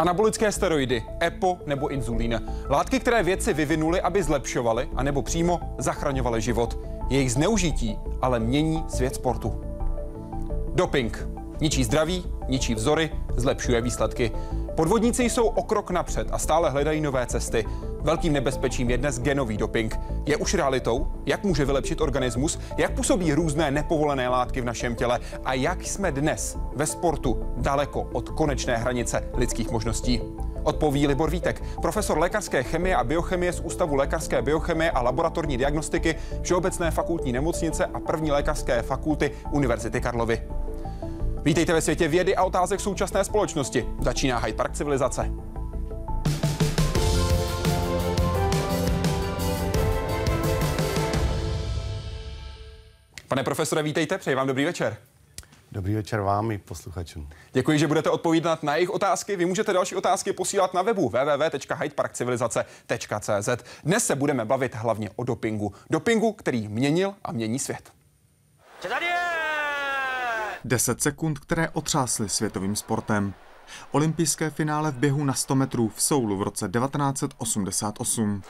Anabolické steroidy, EPO nebo inzulín. Látky, které vědci vyvinuli, aby zlepšovali anebo přímo zachraňovali život. Jejich zneužití ale mění svět sportu. Doping. Ničí zdraví, ničí vzory, zlepšuje výsledky. Podvodníci jsou o krok napřed a stále hledají nové cesty. Velkým nebezpečím je dnes genový doping. Je už realitou, jak může vylepšit organismus, jak působí různé nepovolené látky v našem těle a jak jsme dnes ve sportu daleko od konečné hranice lidských možností. Odpoví Libor Vítek, profesor lékařské chemie a biochemie z Ústavu lékařské biochemie a laboratorní diagnostiky Všeobecné fakultní nemocnice a první lékařské fakulty Univerzity Karlovy. Vítejte ve světě vědy a otázek současné společnosti. Začíná Hyde Park civilizace. Pane profesore, vítejte, přeji vám dobrý večer. Dobrý večer vám i posluchačům. Děkuji, že budete odpovídat na jejich otázky. Vy můžete další otázky posílat na webu www.hydeparkcivilizace.cz. Dnes se budeme bavit hlavně o dopingu. Dopingu, který měnil a mění svět. Tady je! 10 sekund, které otřásly světovým sportem. Olympijské finále v běhu na 100 metrů v Soulu v roce 1988.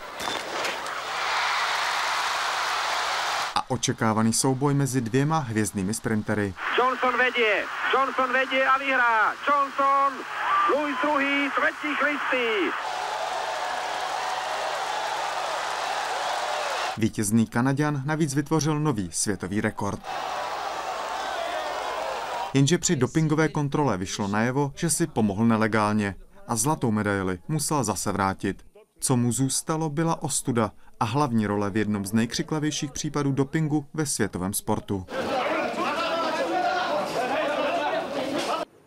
Očekávaný souboj mezi dvěma hvězdnými sprintery. Johnson vedie, Johnson vedie a vyhrá. Johnson, Louis druhý, tretí Christy. Vítězný Kanaďan navíc vytvořil nový světový rekord. Jenže při dopingové kontrole vyšlo najevo, že si pomohl nelegálně a zlatou medaili musel zase vrátit. Co mu zůstalo, byla ostuda a hlavní role v jednom z nejkřiklavějších případů dopingu ve světovém sportu.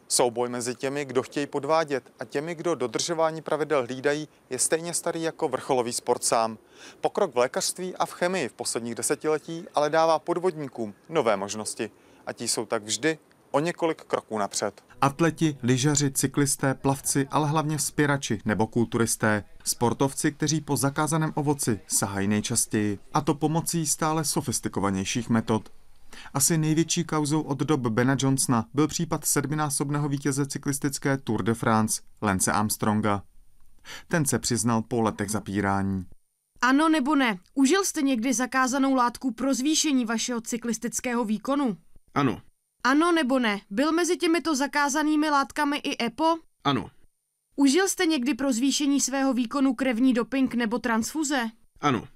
Souboj mezi těmi, kdo chtějí podvádět a těmi, kdo dodržování pravidel hlídají, je stejně starý jako vrcholový sport sám. Pokrok v lékařství a v chemii v posledních desetiletí ale dává podvodníkům nové možnosti. A ti jsou tak vždy o několik kroků napřed. Atleti, lyžaři, cyklisté, plavci, ale hlavně spěrači nebo kulturisté. Sportovci, kteří po zakázaném ovoci sahají nejčastěji. A to pomocí stále sofistikovanějších metod. Asi největší kauzou od dob Bena Johnsona byl případ sedminásobného vítěze cyklistické Tour de France, Lance Armstronga. Ten se přiznal po letech zapírání. Ano nebo ne? Užil jste někdy zakázanou látku pro zvýšení vašeho cyklistického výkonu? Ano, Ano nebo ne? Byl mezi těmito zakázanými látkami i EPO? ano, Užil jste někdy pro zvýšení svého výkonu krevní doping nebo transfuze? ano.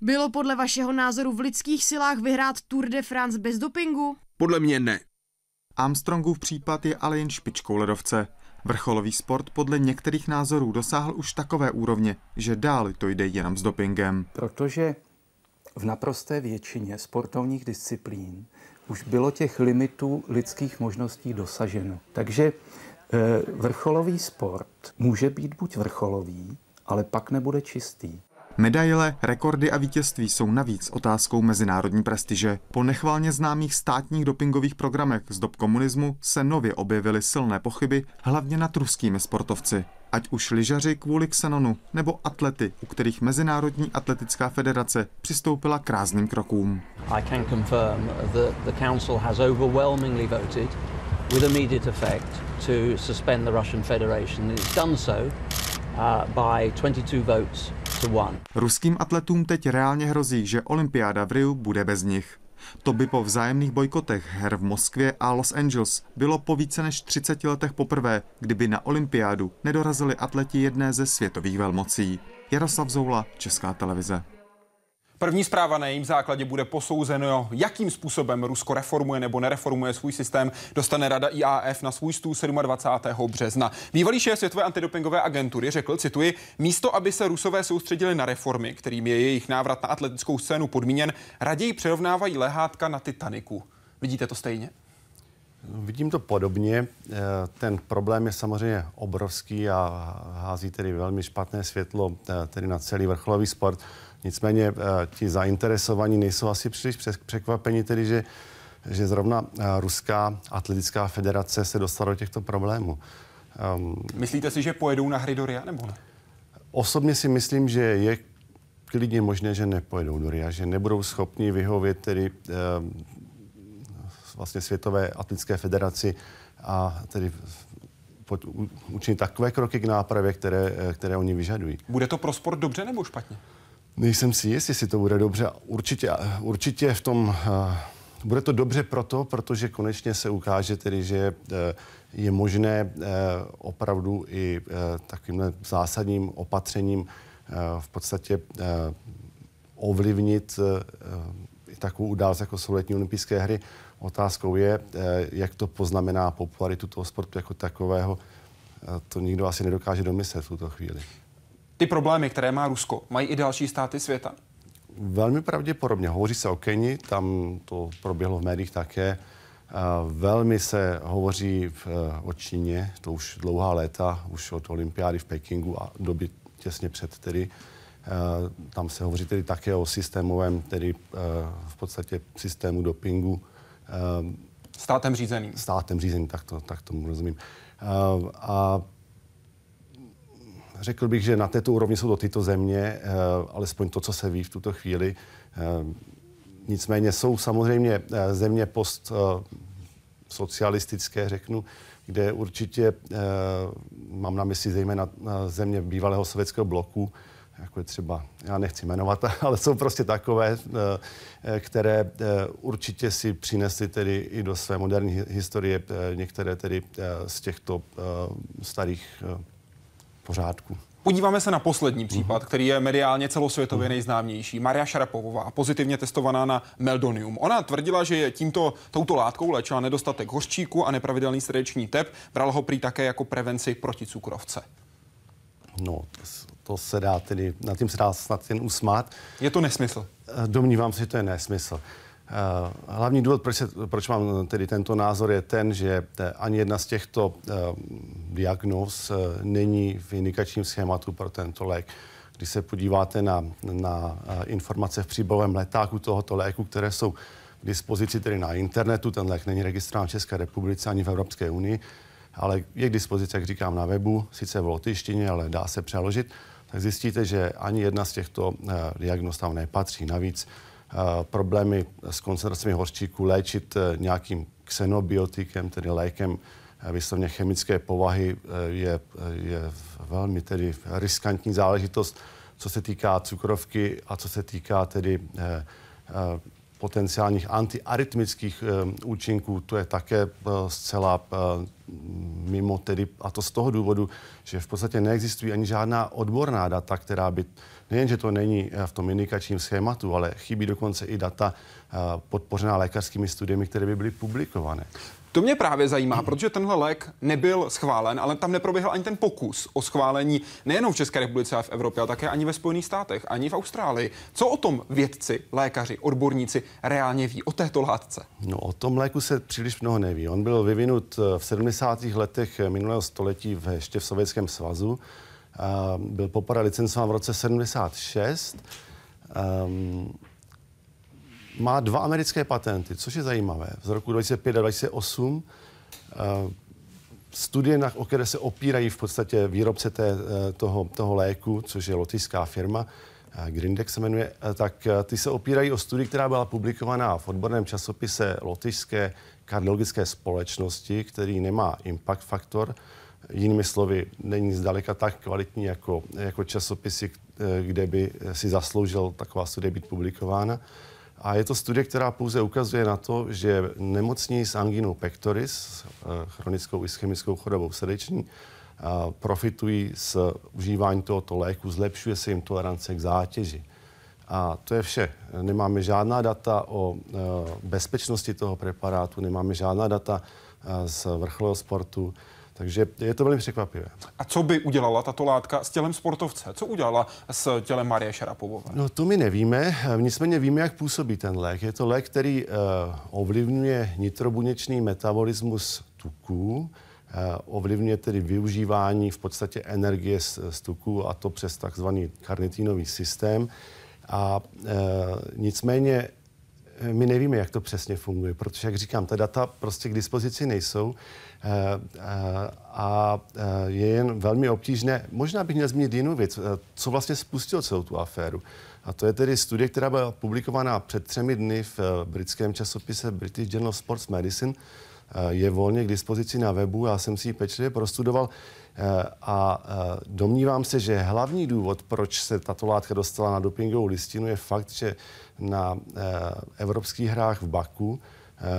Bylo podle vašeho názoru v lidských silách vyhrát Tour de France bez dopingu? Podle mě ne. Armstrongův případ je ale jen špičkou ledovce. Vrcholový sport podle některých názorů dosáhl už takové úrovně, že dál to jde jenom s dopingem. Protože v naprosté většině sportovních disciplín už bylo těch limitů lidských možností dosaženo. Takže eh, vrcholový sport může být buď vrcholový, ale pak nebude čistý. Medaile, rekordy a vítězství jsou navíc otázkou mezinárodní prestiže. Po nechválně známých státních dopingových programech z dob komunismu se nově objevily silné pochyby, hlavně nad ruskými sportovci. Ať už lyžaři kvůli Xenonu, nebo atlety, u kterých Mezinárodní atletická federace přistoupila k rázným krokům. I can confirm that the Council has overwhelmingly voted with immediate effect to suspend the Russian Federation. It's done so uh, by 22 votes. Ruským atletům teď reálně hrozí, že olympiáda v Riu bude bez nich. To by po vzájemných bojkotech her v Moskvě a Los Angeles bylo po více než 30 letech poprvé, kdyby na olympiádu nedorazili atleti jedné ze světových velmocí. Jaroslav Zoula, Česká televize. První zpráva na jejím základě bude posouzeno, jakým způsobem Rusko reformuje nebo nereformuje svůj systém. Dostane rada IAF na svůj stůl 27. března. Bývalý šéf Světové antidopingové agentury řekl, cituji, místo, aby se Rusové soustředili na reformy, kterým je jejich návrat na atletickou scénu podmíněn, raději přerovnávají lehátka na Titaniku. Vidíte to stejně? Vidím to podobně. Eh, Ten problém je samozřejmě obrovský a hází tedy velmi špatné světlo eh, tedy na celý vrcholový sport. Nicméně eh, ti zainteresovaní nejsou asi příliš překvapeni, tedy že, že zrovna eh, Ruská atletická federace se dostala do těchto problémů. Um, Myslíte si, že pojedou na hry do Ria nebo ne? Osobně si myslím, že je klidně možné, že nepojedou do RIA, že nebudou schopni vyhovět tedy eh, vlastně Světové atletické federaci a tedy pod, učinit takové kroky k nápravě, které, které oni vyžadují. Bude to pro sport dobře nebo špatně? Nejsem si jist, jestli to bude dobře. Určitě, určitě v tom... Bude to dobře proto, protože konečně se ukáže tedy, že je možné opravdu i takovým zásadním opatřením v podstatě ovlivnit takovou událost, jako jsou letní olympijské hry. Otázkou je, eh, jak to poznamená popularitu toho sportu jako takového. To nikdo asi nedokáže domyslet v tuto chvíli. Ty problémy, které má Rusko, mají i další státy světa? Velmi pravděpodobně. Hovoří se o Keni, tam to proběhlo v médiích také. Velmi se hovoří v, o Číně, to už dlouhá léta, už od olympiády v Pekingu a doby těsně před tedy. Tam se hovoří tedy také o systémovém, tedy v podstatě systému dopingu, státem řízeným. Státem řízeným, tak, to, tak tomu rozumím. A řekl bych, že na této úrovni jsou to tyto země, ehm, alespoň to, co se ví v tuto chvíli. Nicméně jsou samozřejmě eh, země post eh, socialistické, řeknu, kde určitě, mám na mysli zejména země bývalého sovětského bloku, jako je třeba, já nechci jmenovat, ale jsou prostě takové, eh, eh, které eh, určitě si přinesly tedy i do své moderní historie některé tedy z těchto starých pořádků. Podíváme se na poslední případ, který je mediálně celosvětově nejznámější. Maria Šarapovová, pozitivně testovaná na meldonium. Ona tvrdila, že je tímto, touto látkou léčila nedostatek hořčíku a nepravidelný srdeční tep. Brala ho prý také jako prevenci proti cukrovce. No, to to se dá tedy, na tím se dá snad jen usmát. Je to nesmysl? Eh, domnívám se, že to je nesmysl. Eh, hlavní důvod, proč, se, proč mám tedy tento názor, je ten, že eh, ani jedna z těchto diagnóz není v indikačním schématu pro tento lék. Když se podíváte na, na informace v příbavovém letáku tohoto léku, které jsou k dispozici tedy na internetu, ten lék není registrován v České republice ani v Evropské unii, ale je k dispozici, jak říkám, na webu, sice v lotyštině, ale dá se přeložit tak zjistíte, že ani jedna z těchto diagnóz tam nepatří. Navíc problémy s koncentracemi hořčíku léčit uh, nějakým xenobiotikem, tedy lékem vyslovně chemické povahy, je, je velmi tedy riskantní záležitost, co se týká cukrovky a co se týká tedy potenciálních antiarytmických účinků, to je také zcela mimo tedy, a to z toho důvodu, že v podstatě neexistují ani žádná odborná data, která by, nejen, že to není eh, v tom indikačním schématu, ale chybí dokonce i data eh, podpořená lékařskými studiemi, které by byly publikované. To mě právě zajímá, protože tenhle lék nebyl schválen, ale tam neproběhl ani ten pokus o schválení nejenom v České republice a v Evropě, ale také ani ve Spojených státech, ani v Austrálii. Co o tom vědci, lékaři, odborníci reálně ví o této látce? No, o tom léku se příliš mnoho neví. On byl vyvinut eh, v 70. letech minulého století v, ještě v Sovětském svazu. Byl poprvé licencován v roce 76. Um, má dva americké patenty, což je zajímavé. Z roku 2005 a 2008 uh, studie, na, o které se opírají v podstatě výrobce té, eh, toho, toho léku, což je lotyšská firma, uh, Grindex se jmenuje, tak ty se opírají o studii, která byla publikovaná v odborném časopise lotyšské kardiologické společnosti, který nemá impact faktor, jinými slovy, není zdaleka tak kvalitní jako, jako časopisy, kde by si zasloužil taková studie být publikována. A je to studie, která pouze ukazuje na to, že nemocní s anginou pectoris, eh, chronickou ischemickou chorobou srdeční, eh, profitují z užívání tohoto léku, zlepšuje se jim tolerance k zátěži. A to je vše. Nemáme žádná data o eh, bezpečnosti toho preparátu, nemáme žádná data z vrcholového sportu. Takže je to velmi překvapivé. A co by udělala tato látka s tělem sportovce? Co udělala s tělem Marie Šarapovové? No to my nevíme, nicméně víme, jak působí ten lék. Je to lék, který uh, ovlivňuje nitrobuněčný metabolismus tuků, uh, ovlivňuje tedy využívání v podstatě energie z, z tuků a to přes takzvaný karnitínový systém. A uh, nicméně my nevíme, jak to přesně funguje, protože, jak říkám, ta data prostě k dispozici nejsou. Eh, eh, a eh, je jen velmi obtížné. Možná bych měl zmínit jinou věc, co vlastně spustilo celou tu aféru. A to je tedy studie, která byla publikovaná před třemi dny v britském časopise British Journal of Sports Medicine. Je volně k dispozici na webu, já jsem si ji pečlivě prostudoval a domnívám se, že hlavní důvod, proč se tato látka dostala na dopingovou listinu, je fakt, že na evropských hrách v Baku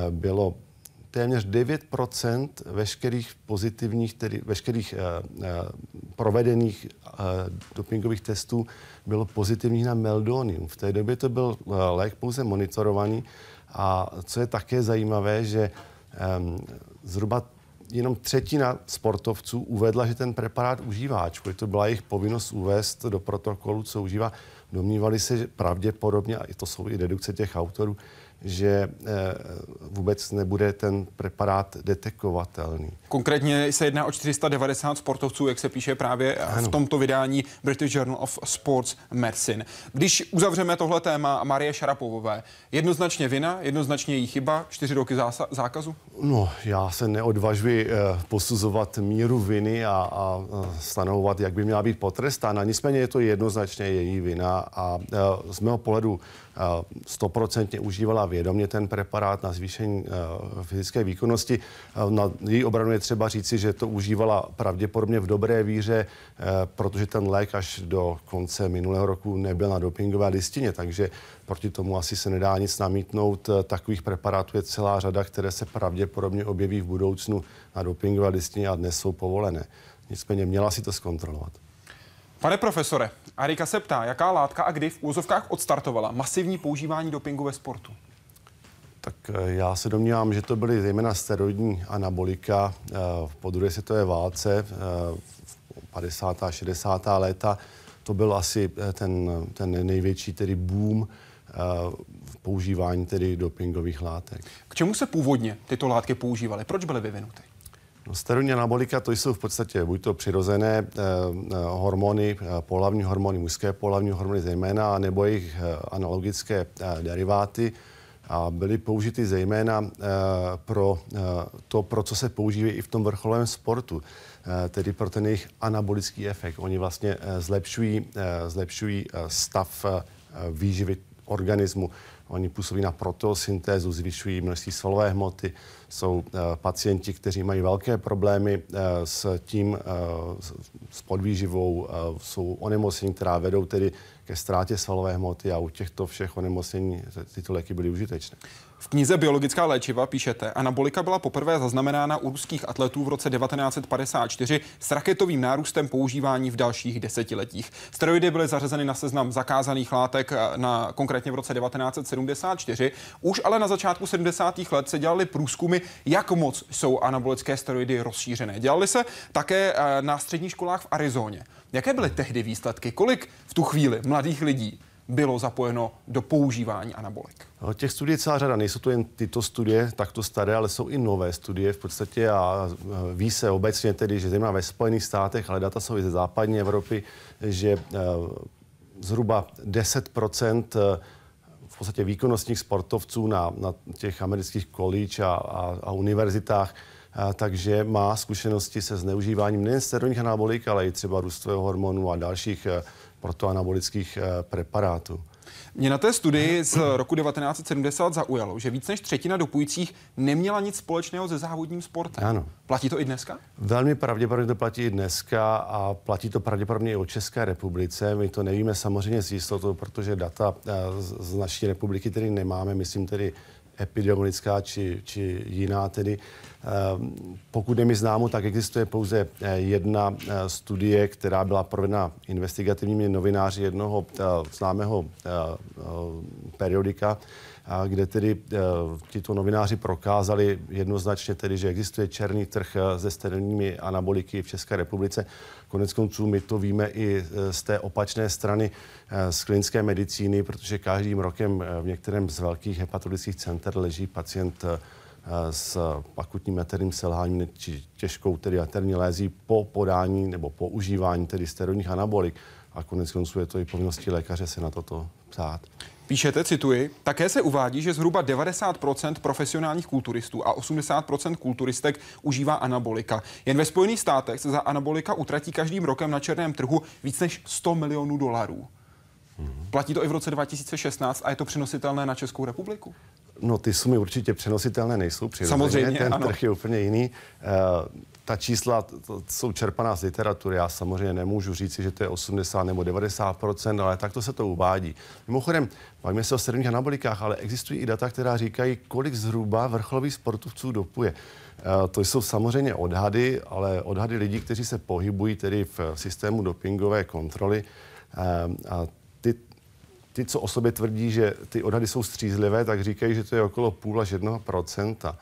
bylo téměř 9% veškerých pozitivních, tedy veškerých uh, uh, provedených uh, dopingových testů bylo pozitivních na meldonium. V té době to byl uh, lék pouze monitorovaný a co je také zajímavé, že um, zhruba jenom třetina sportovců uvedla, že ten preparát užívá, ačkoliv to byla jejich povinnost uvést do protokolu, co užívá. Domnívali se že pravděpodobně, a to jsou i dedukce těch autorů, že eh, vůbec nebude ten preparát detekovatelný. Konkrétně se jedná o 490 sportovců, jak se píše právě ano. v tomto vydání British Journal of Sports Medicine. Když uzavřeme tohle téma Marie Šarapovové, jednoznačně vina, jednoznačně její chyba, čtyři roky zákazu? No, já se neodvažuji eh, posuzovat míru viny a, a stanovovat, jak by měla být potrestána. Nicméně je to jednoznačně její vina a eh, z mého pohledu stoprocentně užívala vědomě ten preparát na zvýšení eh, fyzické výkonnosti. Eh, na její obranu je třeba říci, že to užívala pravděpodobně v dobré víře, eh, protože ten lék až do konce minulého roku nebyl na dopingové listině, takže proti tomu asi se nedá nic namítnout. Takových preparátů je celá řada, které se pravděpodobně objeví v budoucnu na dopingové listině a dnes jsou povolené. Nicméně měla si to zkontrolovat. Pane profesore, Arika se ptá, jaká látka a kdy v úzovkách odstartovala masivní používání dopingu ve sportu? Tak eh, já se domnívám, že to byly zejména steroidní anabolika eh, po druhé světové válce v 50. a 60. léta. To byl asi eh, ten, ten největší tedy boom v používání tedy dopingových látek. K čemu se původně tyto látky používaly? Proč byly vyvinuty? No, steroidní anabolika to jsou v podstatě buď to přirozené eh, eh hormony, eh, pohlavní hormony, mužské pohlavní hormony zejména, nebo jejich eh, analogické eh, deriváty a byly použity zejména eh, pro eh, to, pro co se používají i v tom vrcholovém sportu, eh, tedy pro ten jejich anabolický efekt. Oni vlastně eh, zlepšují, eh, zlepšují eh, stav eh, výživy organismu. Oni působí na proteosyntézu, zvyšují množství svalové hmoty. Jsou uh, pacienti, kteří mají velké problémy uh, s tím, uh, s podvýživou, jsou onemocnění, která vedou tedy ke ztrátě svalové hmoty a u těchto všech onemocnění tyto léky byly užitečné. V knize Biologická léčiva píšete, anabolika byla poprvé zaznamenána u ruských atletů v roce 1954 s raketovým nárůstem používání v dalších desetiletích. Steroidy byly zařazeny na seznam zakázaných látek eh, na, konkrétně v roce 1974. Už ale na začátku 70. let se dělaly průzkumy, jak moc jsou anabolické steroidy rozšířené. Dělali se také eh, na středních školách v Arizoně. Jaké byly tehdy výsledky? Kolik v tu chvíli mladých lidí bylo zapojeno do používání anabolik? No, těch studií celá řada. Nejsou to jen tyto studie, takto staré, ale jsou i nové studie v podstatě a ví se obecně tedy, že zejména ve Spojených státech, ale data jsou i ze západní Evropy, že zhruba 10% v podstatě výkonnostních sportovců na, na těch amerických college a, a, a univerzitách a, takže má zkušenosti se zneužíváním nejen steroidních anabolik, ale i třeba růstového hormonu a dalších protoanabolických eh, preparátů. Mě na té studii z roku 1970 zaujalo, že víc než třetina dopujících neměla nic společného se závodním sportem. Ano. Platí to i dneska? Velmi pravděpodobně to platí i dneska a platí to pravděpodobně i o České republice. My to nevíme samozřejmě s jistotou, protože data eh, z naší republiky tedy nemáme, myslím tedy epidemiologická či, či jiná tedy. Ehm, pokud je mi známo, tak existuje pouze eh, jedna eh, studie, která byla provedena investigativními novináři jednoho eh, známého periodika, kde tedy tito novináři prokázali jednoznačně tedy, že existuje černý trh se sterilními anaboliky v České republice. Konec konců my to víme i z té opačné strany z klinické medicíny, protože každým rokem v některém z velkých hepatologických center leží pacient s akutním jaterním selháním či těžkou tedy jaterní lézí po podání nebo po užívání tedy steroidních anabolik. A konec konců je to i povinností lékaře se na toto ptát. Píšete, cituji, také se uvádí, že zhruba 90% profesionálních kulturistů a 80% kulturistek užívá anabolika. Jen ve Spojených státech se za anabolika utratí každým rokem na černém trhu víc než 100 milionů dolarů. Mm-hmm. Platí to i v roce 2016 a je to přenositelné na Českou republiku? No ty sumy určitě přenositelné nejsou. Přirozeně. Samozřejmě, Ten ano. trh je úplně jiný. Uh, ta čísla to, to jsou čerpaná z literatury. Já samozřejmě nemůžu říci, že to je 80 nebo 90 ale takto se to uvádí. Mimochodem, bavíme se o středních anabolikách, ale existují i data, která říkají, kolik zhruba vrcholových sportovců dopuje. Uh, to jsou samozřejmě odhady, ale odhady lidí, kteří se pohybují tedy v systému dopingové kontroly. Uh, a ty co o sobě tvrdí, že ty odhady jsou střízlivé, tak říkají, že to je okolo půl až jednoho procenta.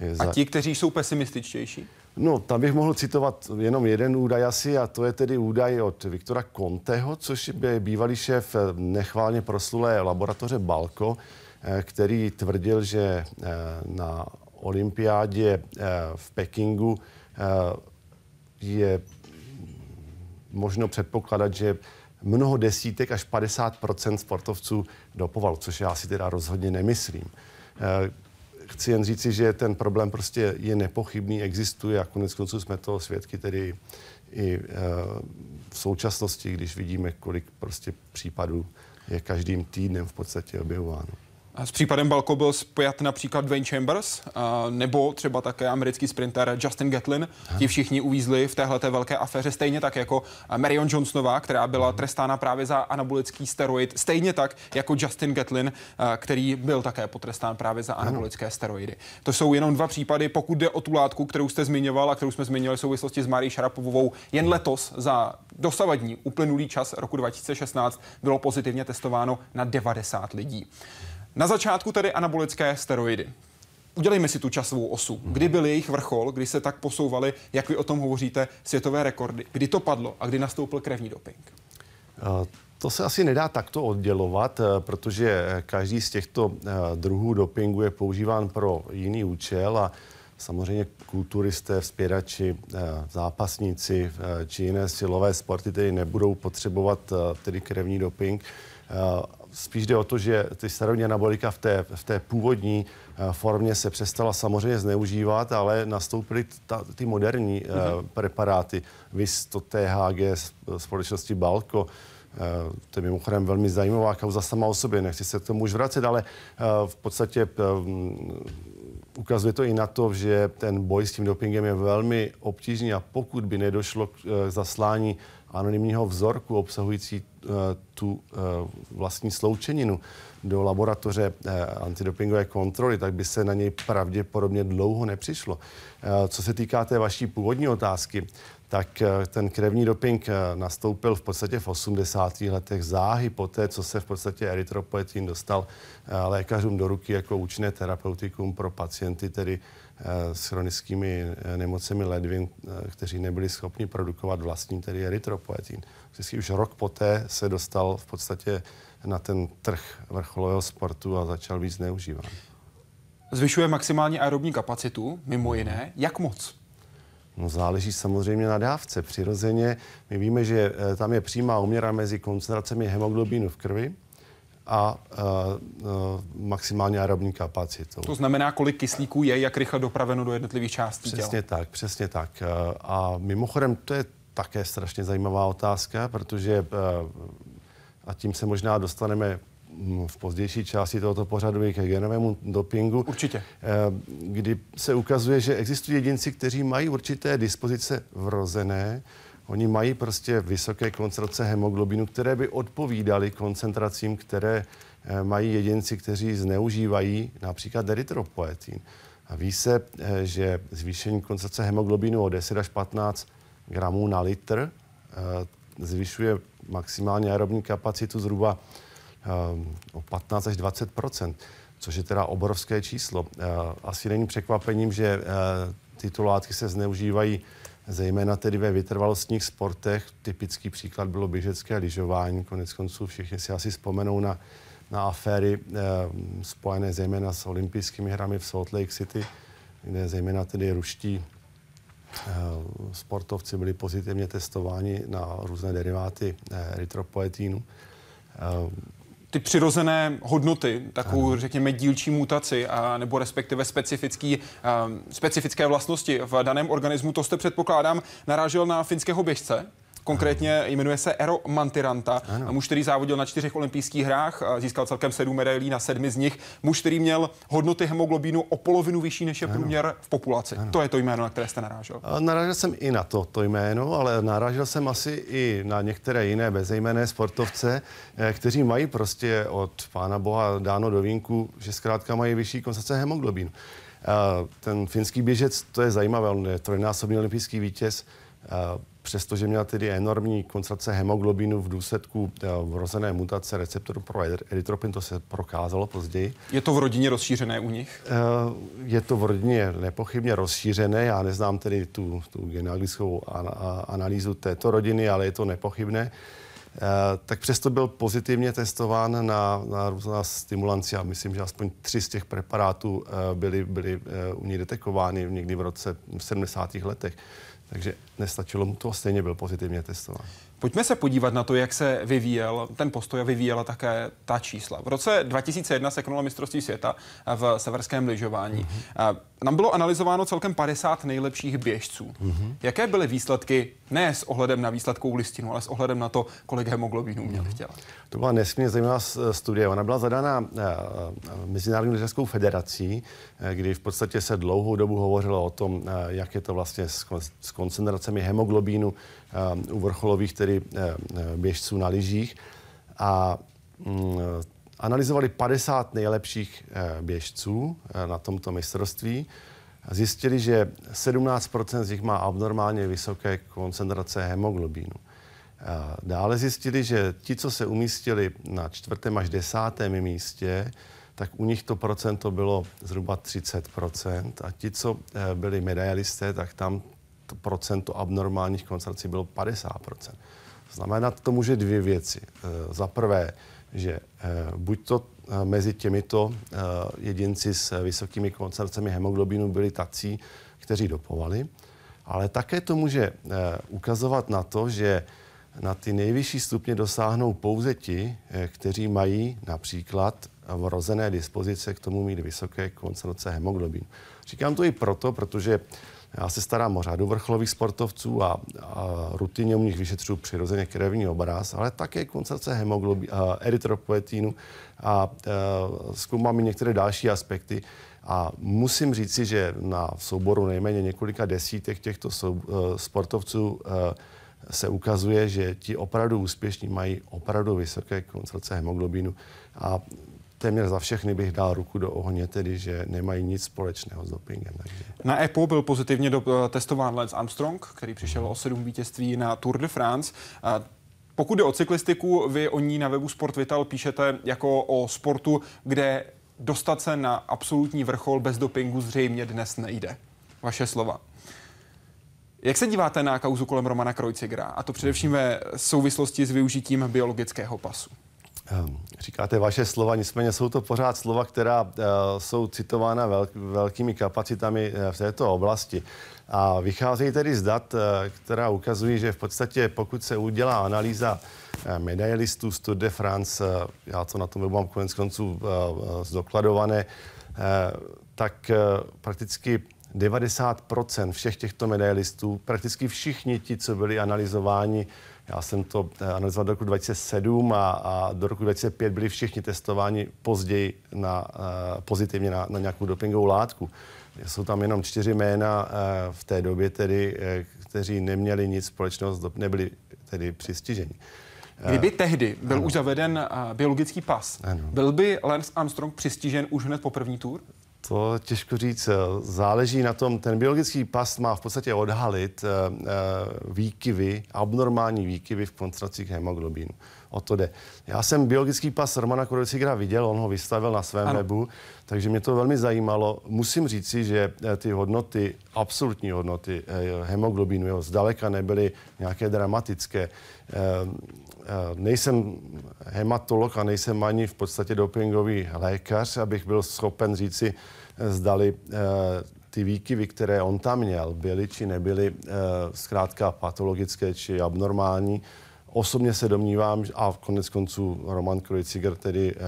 Je A ti, kteří jsou pesimističtější? No, tam bych mohl citovat jenom jeden údaj asi a to je tedy údaj od Viktora Conteho, což je bývalý šéf nechválně proslulé laboratoře Balko, eh, který tvrdil, že eh, na olympiádě eh, v Pekingu je možno předpokládat, že mnoho desítek až 50% sportovců dopovalo, což já si teda rozhodně nemyslím. Eh, chci jen říci, že ten problém prostě je nepochybný, existuje a konec konců jsme toho svědky tedy i eh, v současnosti, když vidíme, kolik prostě případů je každým týdnem v podstatě objevováno. S případem Balko byl spojat například Dwayne Chambers nebo třeba také americký sprinter Justin Gatlin. Ti všichni uvízli v téhle velké aféře, stejně tak jako Marion Johnsonová, která byla trestána právě za anabolický steroid, stejně tak jako Justin Gatlin, který byl také potrestán právě za anabolické steroidy. To jsou jenom dva případy, pokud jde o tu látku, kterou jste zmiňoval a kterou jsme zmiňovali v souvislosti s Marí Šarapovou. Jen letos za dosavadní uplynulý čas roku 2016 bylo pozitivně testováno na 90 lidí. Na začátku tedy anabolické steroidy. Udělejme si tu časovou osu. Kdy byl jejich vrchol, kdy se tak posouvaly, jak vy o tom hovoříte, světové rekordy? Kdy to padlo a kdy nastoupil krevní doping? Uh, to se asi nedá takto oddělovat, uh, protože každý z těchto uh, druhů dopingu je používán pro jiný účel a samozřejmě kulturisté, vzpěrači, zápasníci či jiné silové sporty tedy nebudou potřebovat tedy krevní doping spíš jde o to, že ty steroidní anabolika v té, v té původní uh, formě se přestala samozřejmě zneužívat, ale nastoupily ta, ty moderní mm-hmm. preparáty, vys to THG společnosti Balko, Uh, to je mimochodem velmi zajímavá kauza sama o sobě, nechci se k tomu už vracet, ale v podstatě uh, ukazuje to i na to, že ten boj s tím dopingem je velmi obtížný a pokud by nedošlo k zaslání anonymního vzorku obsahující uh, tu uh, vlastní sloučeninu do laboratoře uh, antidopingové kontroly, tak by se na něj pravděpodobně dlouho nepřišlo. Co se týká té vaší původní otázky, tak ten krevní doping nastoupil v podstatě v 80. letech záhy po té, co se v podstatě erytropoetin dostal lékařům do ruky jako účinné terapeutikum pro pacienty, tedy Eh, s chronickými eh, nemocemi ledvin, eh, kteří nebyli schopni produkovat vlastní, tedy erytropoetin. Vždycky už rok poté se dostal v podstatě na ten trh vrcholového sportu a začal být zneužíván. Zvyšuje maximální aerobní kapacitu, mimo jiné. Jak moc? No záleží samozřejmě na dávce. Přirozeně my víme, že tam je přímá uměra mezi koncentracemi hemoglobinu v krvi a uh, maximální aerobní kapacitou. To znamená, kolik kyslíků je, jak rychle dopraveno do jednotlivých částí Přesně těla. tak, přesně tak. Uh, a mimochodem, to je také strašně zajímavá otázka, protože, uh, a tím se možná dostaneme hm, v pozdější části tohoto pořadu k genovému dopingu. Určitě. Kdy se ukazuje, že existují jedinci, kteří mají určité dispozice vrozené, Oni mají prostě vysoké koncentrace hemoglobinu, které by odpovídaly koncentracím, které eh, mají jedinci, kteří zneužívají například erytropoetin. A ví se, eh, že zvýšení koncentrace hemoglobinu o 10 až 15 gramů na litr eh, zvyšuje maximální aerobní kapacitu zhruba o 15 až 20% což je teda obrovské číslo. Asi není překvapením, že tyto látky se zneužívají zejména tedy ve vytrvalostních sportech. Typický příklad bylo běžecké lyžování. Konec konců všichni si asi vzpomenou na, na aféry eh, spojené zejména s olympijskými hrami v Salt Lake City, kde zejména tedy ruští eh, sportovci byli pozitivně testováni na různé deriváty eh, erytropoetínu. Eh, ty přirozené hodnoty, takovou, ano. řekněme, dílčí mutaci, a, nebo respektive specifický, a, specifické vlastnosti v daném organismu, to jste předpokládám narážel na finského běžce, Konkrétně jmenuje se Ero Mantiranta, ano. muž, který závodil na čtyřech olympijských hrách, získal celkem sedm medailí na sedmi z nich. Muž, který měl hodnoty hemoglobínu o polovinu vyšší než je ano. průměr v populaci. Ano. To je to jméno, na které jste narážel. Narážel jsem i na to, to jméno, ale narážel jsem asi i na některé jiné bezejmené sportovce, eh, kteří mají prostě od pána Boha dáno do vínku, že zkrátka mají vyšší koncentrace hemoglobínu. Ten finský běžec, to je zajímavé, on je trojnásobný olympijský vítěz, přestože měl tedy enormní koncentrace hemoglobinu v důsledku vrozené mutace receptoru pro erytropin, to se prokázalo později. Je to v rodině rozšířené u nich? Je to v rodině nepochybně rozšířené. Já neznám tedy tu, tu genealogickou analýzu této rodiny, ale je to nepochybné. Eh, tak přesto byl pozitivně testován na, na různá stimulanci a myslím, že aspoň tři z těch preparátů eh, byly, byly eh, u něj detekovány někdy v roce v 70. letech. Takže nestačilo mu to, stejně byl pozitivně testován. Pojďme se podívat na to, jak se vyvíjel ten postoj a vyvíjela také ta čísla. V roce 2001 se konalo mistrovství světa v severském lyžování. Mm-hmm. Nám bylo analyzováno celkem 50 nejlepších běžců. Mm-hmm. Jaké byly výsledky ne s ohledem na výsledkovou listinu, ale s ohledem na to, kolik hemoglobinu měli v těle? To byla nesmírně zajímavá studie. Ona byla zadána eh, eh, Mezinárodní lyžařskou federací, kdy v podstatě se dlouhou dobu hovořilo o tom, jak je to vlastně s koncentracemi hemoglobínu u vrcholových tedy běžců na lyžích. A mm, analyzovali 50 nejlepších běžců na tomto mistrovství zjistili, že 17 z nich má abnormálně vysoké koncentrace hemoglobínu. Dále zjistili, že ti, co se umístili na čtvrtém až desátém místě, tak u nich to procento bylo zhruba 30% a ti, co eh, byli medailisté, tak tam to procento abnormálních koncentrací bylo 50% Znamená to může dvě věci. Eh, za prvé, že eh, buď to mezi těmito jedinci s vysokými koncentracemi hemoglobinu byli tací, kteří dopovali, ale také to může ukazovat na to, že na ty nejvyšší stupně dosáhnou pouze ti, eh, kteří mají například vrozené dispozice k tomu mít vysoké koncentrace hemoglobínu. Říkám to i proto, protože já se starám o řadu vrcholových sportovců a, a rutině u nich vyšetřuju přirozeně krevní obraz, ale také koncentrace hemoglobínu, erytropoetínu a, a zkoumám i některé další aspekty. A musím říci, že na souboru nejméně několika desítek těchto sou, eh, sportovců eh, se ukazuje, že ti opravdu úspěšní mají opravdu vysoké koncentrace hemoglobinu a téměř za všechny bych dal ruku do ohně, tedy že nemají nic společného s dopingem. Takže. Na EPO byl pozitivně do, testován Lance Armstrong, který přišel o sedm vítězství na Tour de France. A pokud jde o cyklistiku, vy o ní na webu Sport Vital píšete jako o sportu, kde dostat se na absolutní vrchol bez dopingu zřejmě dnes nejde. Vaše slova. Jak se díváte na kauzu kolem Romana Krojcigra, a to především ve souvislosti s využitím biologického pasu? Ehm, říkáte vaše slova, nicméně jsou to pořád slova, která uh, jsou citována velk, velkými kapacitami uh, v této oblasti. A vycházejí tedy z dat, uh, která ukazují, že v podstatě pokud se udělá analýza medailistů z Tour de France, já to na tom mám konec konců zdokladované, tak prakticky 90% všech těchto medailistů, prakticky všichni ti, co byli analyzováni, já jsem to eh, analyzoval do roku 2007 a, a do roku 2005 byli všichni testováni později na, uh, pozitivně na, na nějakou dopingovou látku. Jsou tam jenom čtyři jména uh, v té době, tedy, kteří neměli nic společného, nebyli tedy přistiženi. Kdyby tehdy byl ano. už zaveden biologický pas, ano. byl by Lance Armstrong přistižen už hned po první tur? To těžko říct. Záleží na tom, ten biologický pas má v podstatě odhalit uh, výkyvy, abnormální výkyvy v koncentracích hemoglobínu. O to jde. Já jsem biologický pas Romana Korocigra viděl, on ho vystavil na svém ano. webu, takže mě to velmi zajímalo. Musím říci, že eh, ty hodnoty, absolutní hodnoty hemoglobínu jeho zdaleka nebyly nějaké dramatické. Nejsem hematolog a nejsem ani v podstatě dopingový lékař, abych byl schopen říci, zdali eh, ty výkyvy, které on tam měl, byly či nebyly eh, zkrátka patologické či abnormální. Osobně se domnívám, a konec konců Roman Krojciger tedy eh,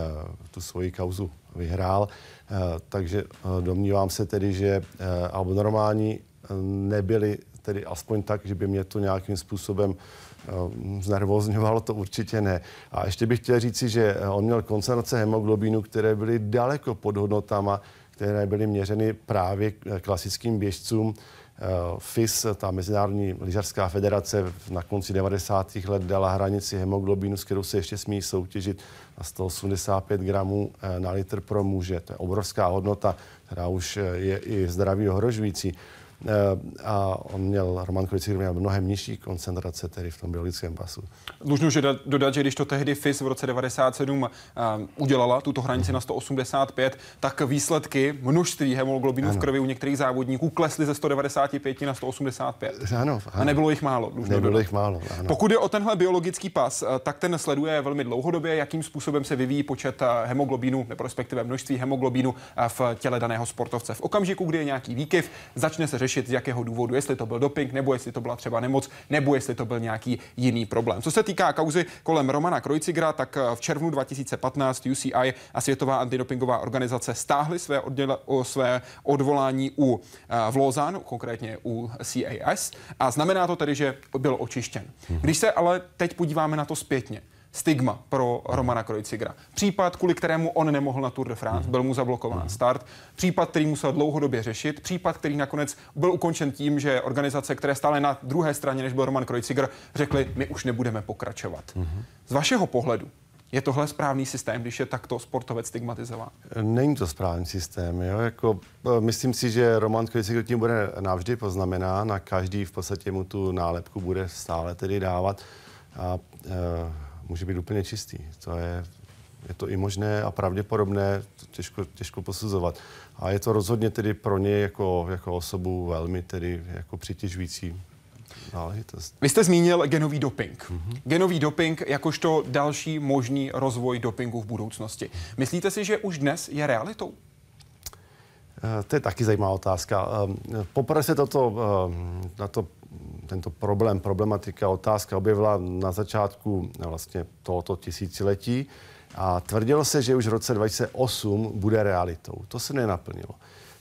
tu svoji kauzu vyhrál, takže domnívám se tedy, že abnormální nebyly tedy aspoň tak, že by mě to nějakým způsobem znervozňovalo, to určitě ne. A ještě bych chtěl říci, že on měl koncentrace hemoglobínu, které byly daleko pod hodnotama, které byly měřeny právě klasickým běžcům. FIS, ta Mezinárodní lyžařská federace, na konci 90. let dala hranici hemoglobinu, s kterou se ještě smí soutěžit na 185 gramů na litr pro muže. To je obrovská hodnota, která už je i zdraví ohrožující. Eh, a on měl, Roman Krojcík měl mnohem nižší koncentrace tedy v tom biologickém pasu. Dlužno že dodat, že když to tehdy FIS v roce 97 uh, eh, udělala tuto hranici na 185, tak výsledky množství hemoglobinu ano. v krvi u některých závodníků klesly ze 195 na 185. Ano, ano. A nebylo jich málo. Nebylo dodat. jich málo. Ano. Pokud je o tenhle biologický pas, eh, tak ten sleduje velmi dlouhodobě, jakým způsobem se vyvíjí počet hemoglobínu, nebo respektive množství hemoglobínu v těle daného sportovce. V okamžiku, kdy je nějaký výkyv, začne se řešit řešit, z jakého důvodu, jestli to byl doping, nebo jestli to byla třeba nemoc, nebo jestli to byl nějaký jiný problém. Co se týká kauzy kolem Romana Krojcigra, tak eh, v červnu 2015 UCI a Světová antidopingová organizace stáhly své, odděle, o své odvolání u eh, v Lausanne, konkrétně u CAS, a znamená to tedy, že byl očištěn. Když se ale teď podíváme na to zpětně, stigma pro Romana Krojcigra. Případ, kvůli kterému on nemohl na Tour de France, byl mu zablokován start. Případ, který musel dlouhodobě řešit. Případ, který nakonec byl ukončen tím, že organizace, které stále na druhé straně, než byl Roman Krojcigr, řekli, my už nebudeme pokračovat. Z vašeho pohledu, je tohle správný systém, když je takto sportovec stigmatizován? Není to správný systém. Jo? Jako, e, myslím si, že Roman Krojcigr tím bude navždy poznamenán na každý v podstatě mu tu nálepku bude stále tedy dávat. A, e, může být úplně čistý. To je, je to i možné a pravděpodobné, těžko, těžko posuzovat. A je to rozhodně tedy pro ně jako, jako osobu velmi tedy jako přitěžující záležitost. Vy jste zmínil genový doping. Mm-hmm. Genový doping jakožto další možný rozvoj dopingu v budoucnosti. Myslíte si, že už dnes je realitou? Eh, to je taky zajímavá otázka. Eh, poprvé se toto, eh, na to tento problém, problematika, otázka objevila na začátku vlastně tohoto tisíciletí a tvrdilo se, že už v roce 2008 bude realitou. To se nenaplnilo.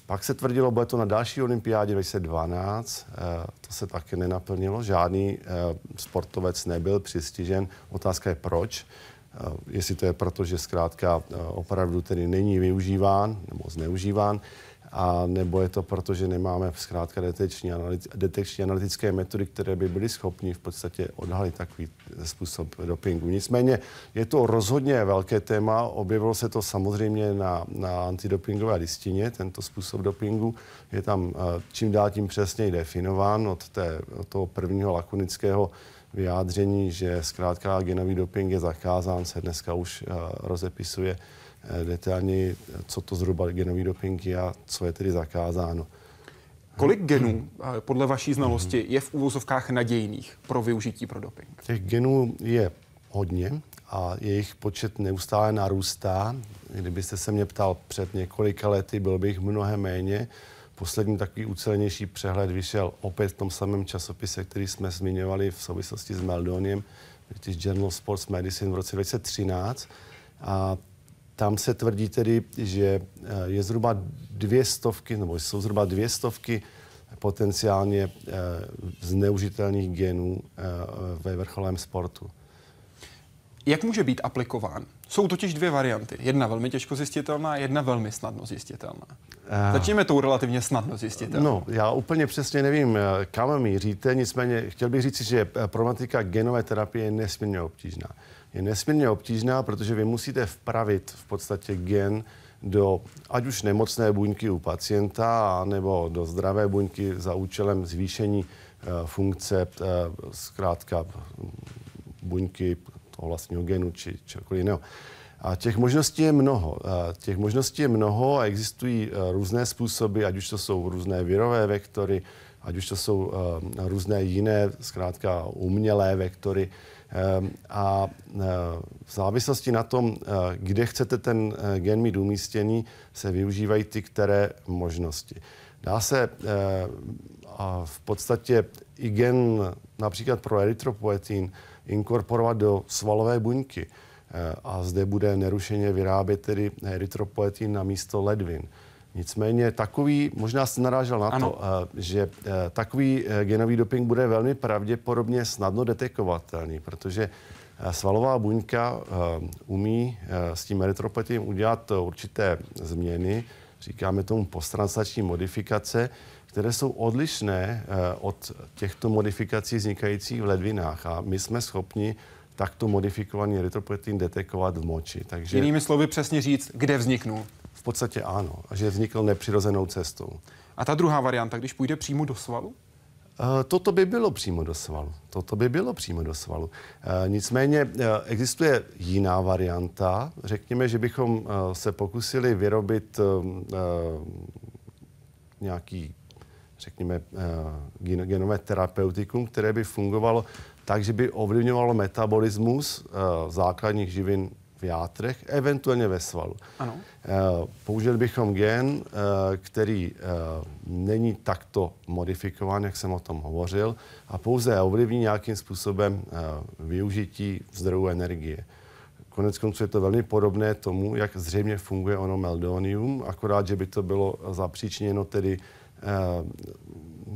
Pak se tvrdilo, bude to na další olympiádě 2012, eh, to se také nenaplnilo, žádný eh, sportovec nebyl přistižen. Otázka je proč. Eh, jestli to je proto, že zkrátka opravdu tedy není využíván nebo zneužíván a nebo je to proto, že nemáme zkrátka detekční, detekční analytické metody, které by byly schopni v podstatě odhalit takový způsob dopingu. Nicméně je to rozhodně velké téma, objevilo se to samozřejmě na, na antidopingové listině, tento způsob dopingu. Je tam eh, čím dál tím přesněji definován od, té, od toho prvního lakonického vyjádření, že zkrátka genový doping je zakázán, se dneska už uh, rozepisuje Eh, detailně, co to zhruba genový doping je a co je tedy zakázáno. Kolik genů eh, podle vaší znalosti je v úvozovkách nadějných pro využití pro doping? Těch genů je hodně a jejich počet neustále narůstá. Kdybyste se mě ptal před několika lety, byl bych mnohem méně. Poslední takový ucelenější přehled vyšel opět v tom samém časopise, který jsme zmiňovali v souvislosti s Meldoniem, British Journal Sports Medicine v roce 2013. A tam se tvrdí tedy, že eh, je zhruba dvě stovky, nebo jsou zhruba dvě stovky potenciálně eh, zneužitelných genů eh, ve vrcholém sportu. Jak může být aplikován? Jsou totiž dvě varianty. Jedna velmi těžko zjistitelná, jedna velmi snadno zjistitelná. Uh, Začněme tou relativně snadno zjistitelnou. No, já úplně přesně nevím, kam míříte, nicméně chtěl bych říct, že problematika genové terapie je nesmírně obtížná je nesmírně obtížná, protože vy musíte vpravit v podstatě gen do ať už nemocné buňky u pacienta, nebo do zdravé buňky za účelem zvýšení uh, funkce, uh, zkrátka buňky toho vlastního genu či čokoliv jiného. A těch možností je mnoho. A těch možností je mnoho a existují různé způsoby, ať už to jsou různé virové vektory, ať už to jsou různé jiné, zkrátka umělé vektory. Ehm, a eh, v závislosti na tom, eh, kde chcete ten eh, gen mít umístěný, se využívají ty které možnosti. Dá se v podstatě i gen například pro erytropoetin inkorporovat do svalové buňky a zde bude nerušeně vyrábět tedy erytropoetin na místo ledvin. Nicméně takový, možná jste narážel na ano. to, že takový genový doping bude velmi pravděpodobně snadno detekovatelný, protože svalová buňka umí s tím erytropetiem udělat určité změny, říkáme tomu posttranslační modifikace, které jsou odlišné od těchto modifikací vznikajících v ledvinách. A my jsme schopni takto modifikovaný erytropoetin detekovat v moči. Takže... Jinými slovy přesně říct, kde vzniknul. V podstatě ano, a že vznikl nepřirozenou cestou. A ta druhá varianta, když půjde přímo do svalu? Eh, toto by bylo přímo do svalu. Toto by bylo přímo do svalu. Eh, nicméně eh, existuje jiná varianta. Řekněme, že bychom se pokusili vyrobit nějaký, řekněme, genové terapeutikum, které by fungovalo tak, že by ovlivňovalo metabolismus základních živin v játrech, eventuálně ve svalu. Ano. Eh, použili bychom gen, eh, který eh, není takto modifikován, jak jsem o tom hovořil, a pouze ovlivní nějakým způsobem využití zdrojů energie. Konec konců je to velmi podobné tomu, jak zřejmě funguje ono meldonium, akorát, že by to bylo zapříčněno tedy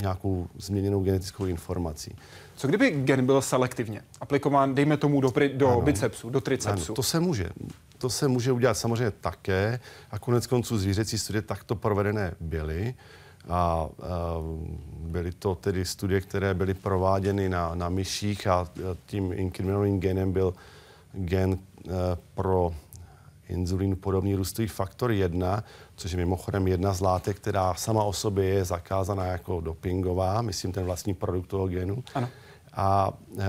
nějakou změněnou genetickou informací. Co kdyby gen byl selektivně aplikován, dejme tomu do, pri, do bicepsu, do tricepsu? Ano, to se může. To se může udělat samozřejmě také a konec konců zvířecí studie takto provedené byly. A, a byly to tedy studie, které byly prováděny na, na myších a tím inkriminovaným genem byl gen e, pro inzulín podobný růstový faktor 1, což je mimochodem jedna z látek, která sama o sobě je zakázaná jako dopingová, myslím ten vlastní produkt toho genu. Ano. A e,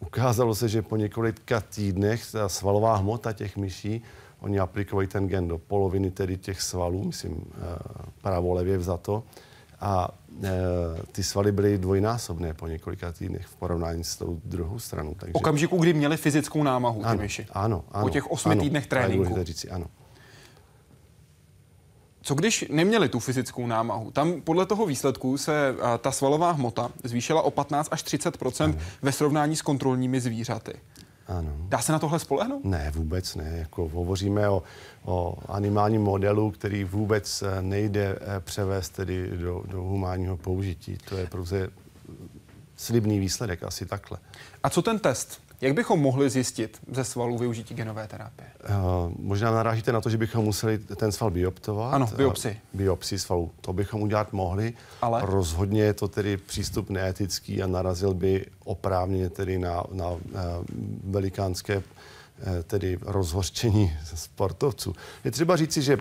ukázalo se, že po několika týdnech ta svalová hmota těch myší, oni aplikují ten gen do poloviny tedy těch svalů, myslím e, pravolevě vzato, a e, ty svaly byly dvojnásobné po několika týdnech v porovnání s tou druhou stranou. Takže... Okamžiku, kdy měli fyzickou námahu ty myši. Ano, ano. Po těch osmi ano, týdnech tréninku. Říci, ano. Co když neměli tu fyzickou námahu? Tam podle toho výsledku se a, ta svalová hmota zvýšila o 15 až 30 ano. ve srovnání s kontrolními zvířaty. Ano. Dá se na tohle spolehnout? Ne, vůbec ne. Jako hovoříme o, o animálním modelu, který vůbec eh, nejde eh, převést tedy do, do humánního použití. To je prostě slibný výsledek, asi takhle. A co ten test? Jak bychom mohli zjistit ze svalů využití genové terapie? Uh, možná narážíte na to, že bychom museli ten sval bioptovat. Ano, biopsi. Uh, biopsi svalu. To bychom udělat mohli. Ale? Rozhodně je to tedy přístup neetický a narazil by oprávněně tedy na, na uh, velikánské tedy rozhořčení sportovců. Je třeba říci, že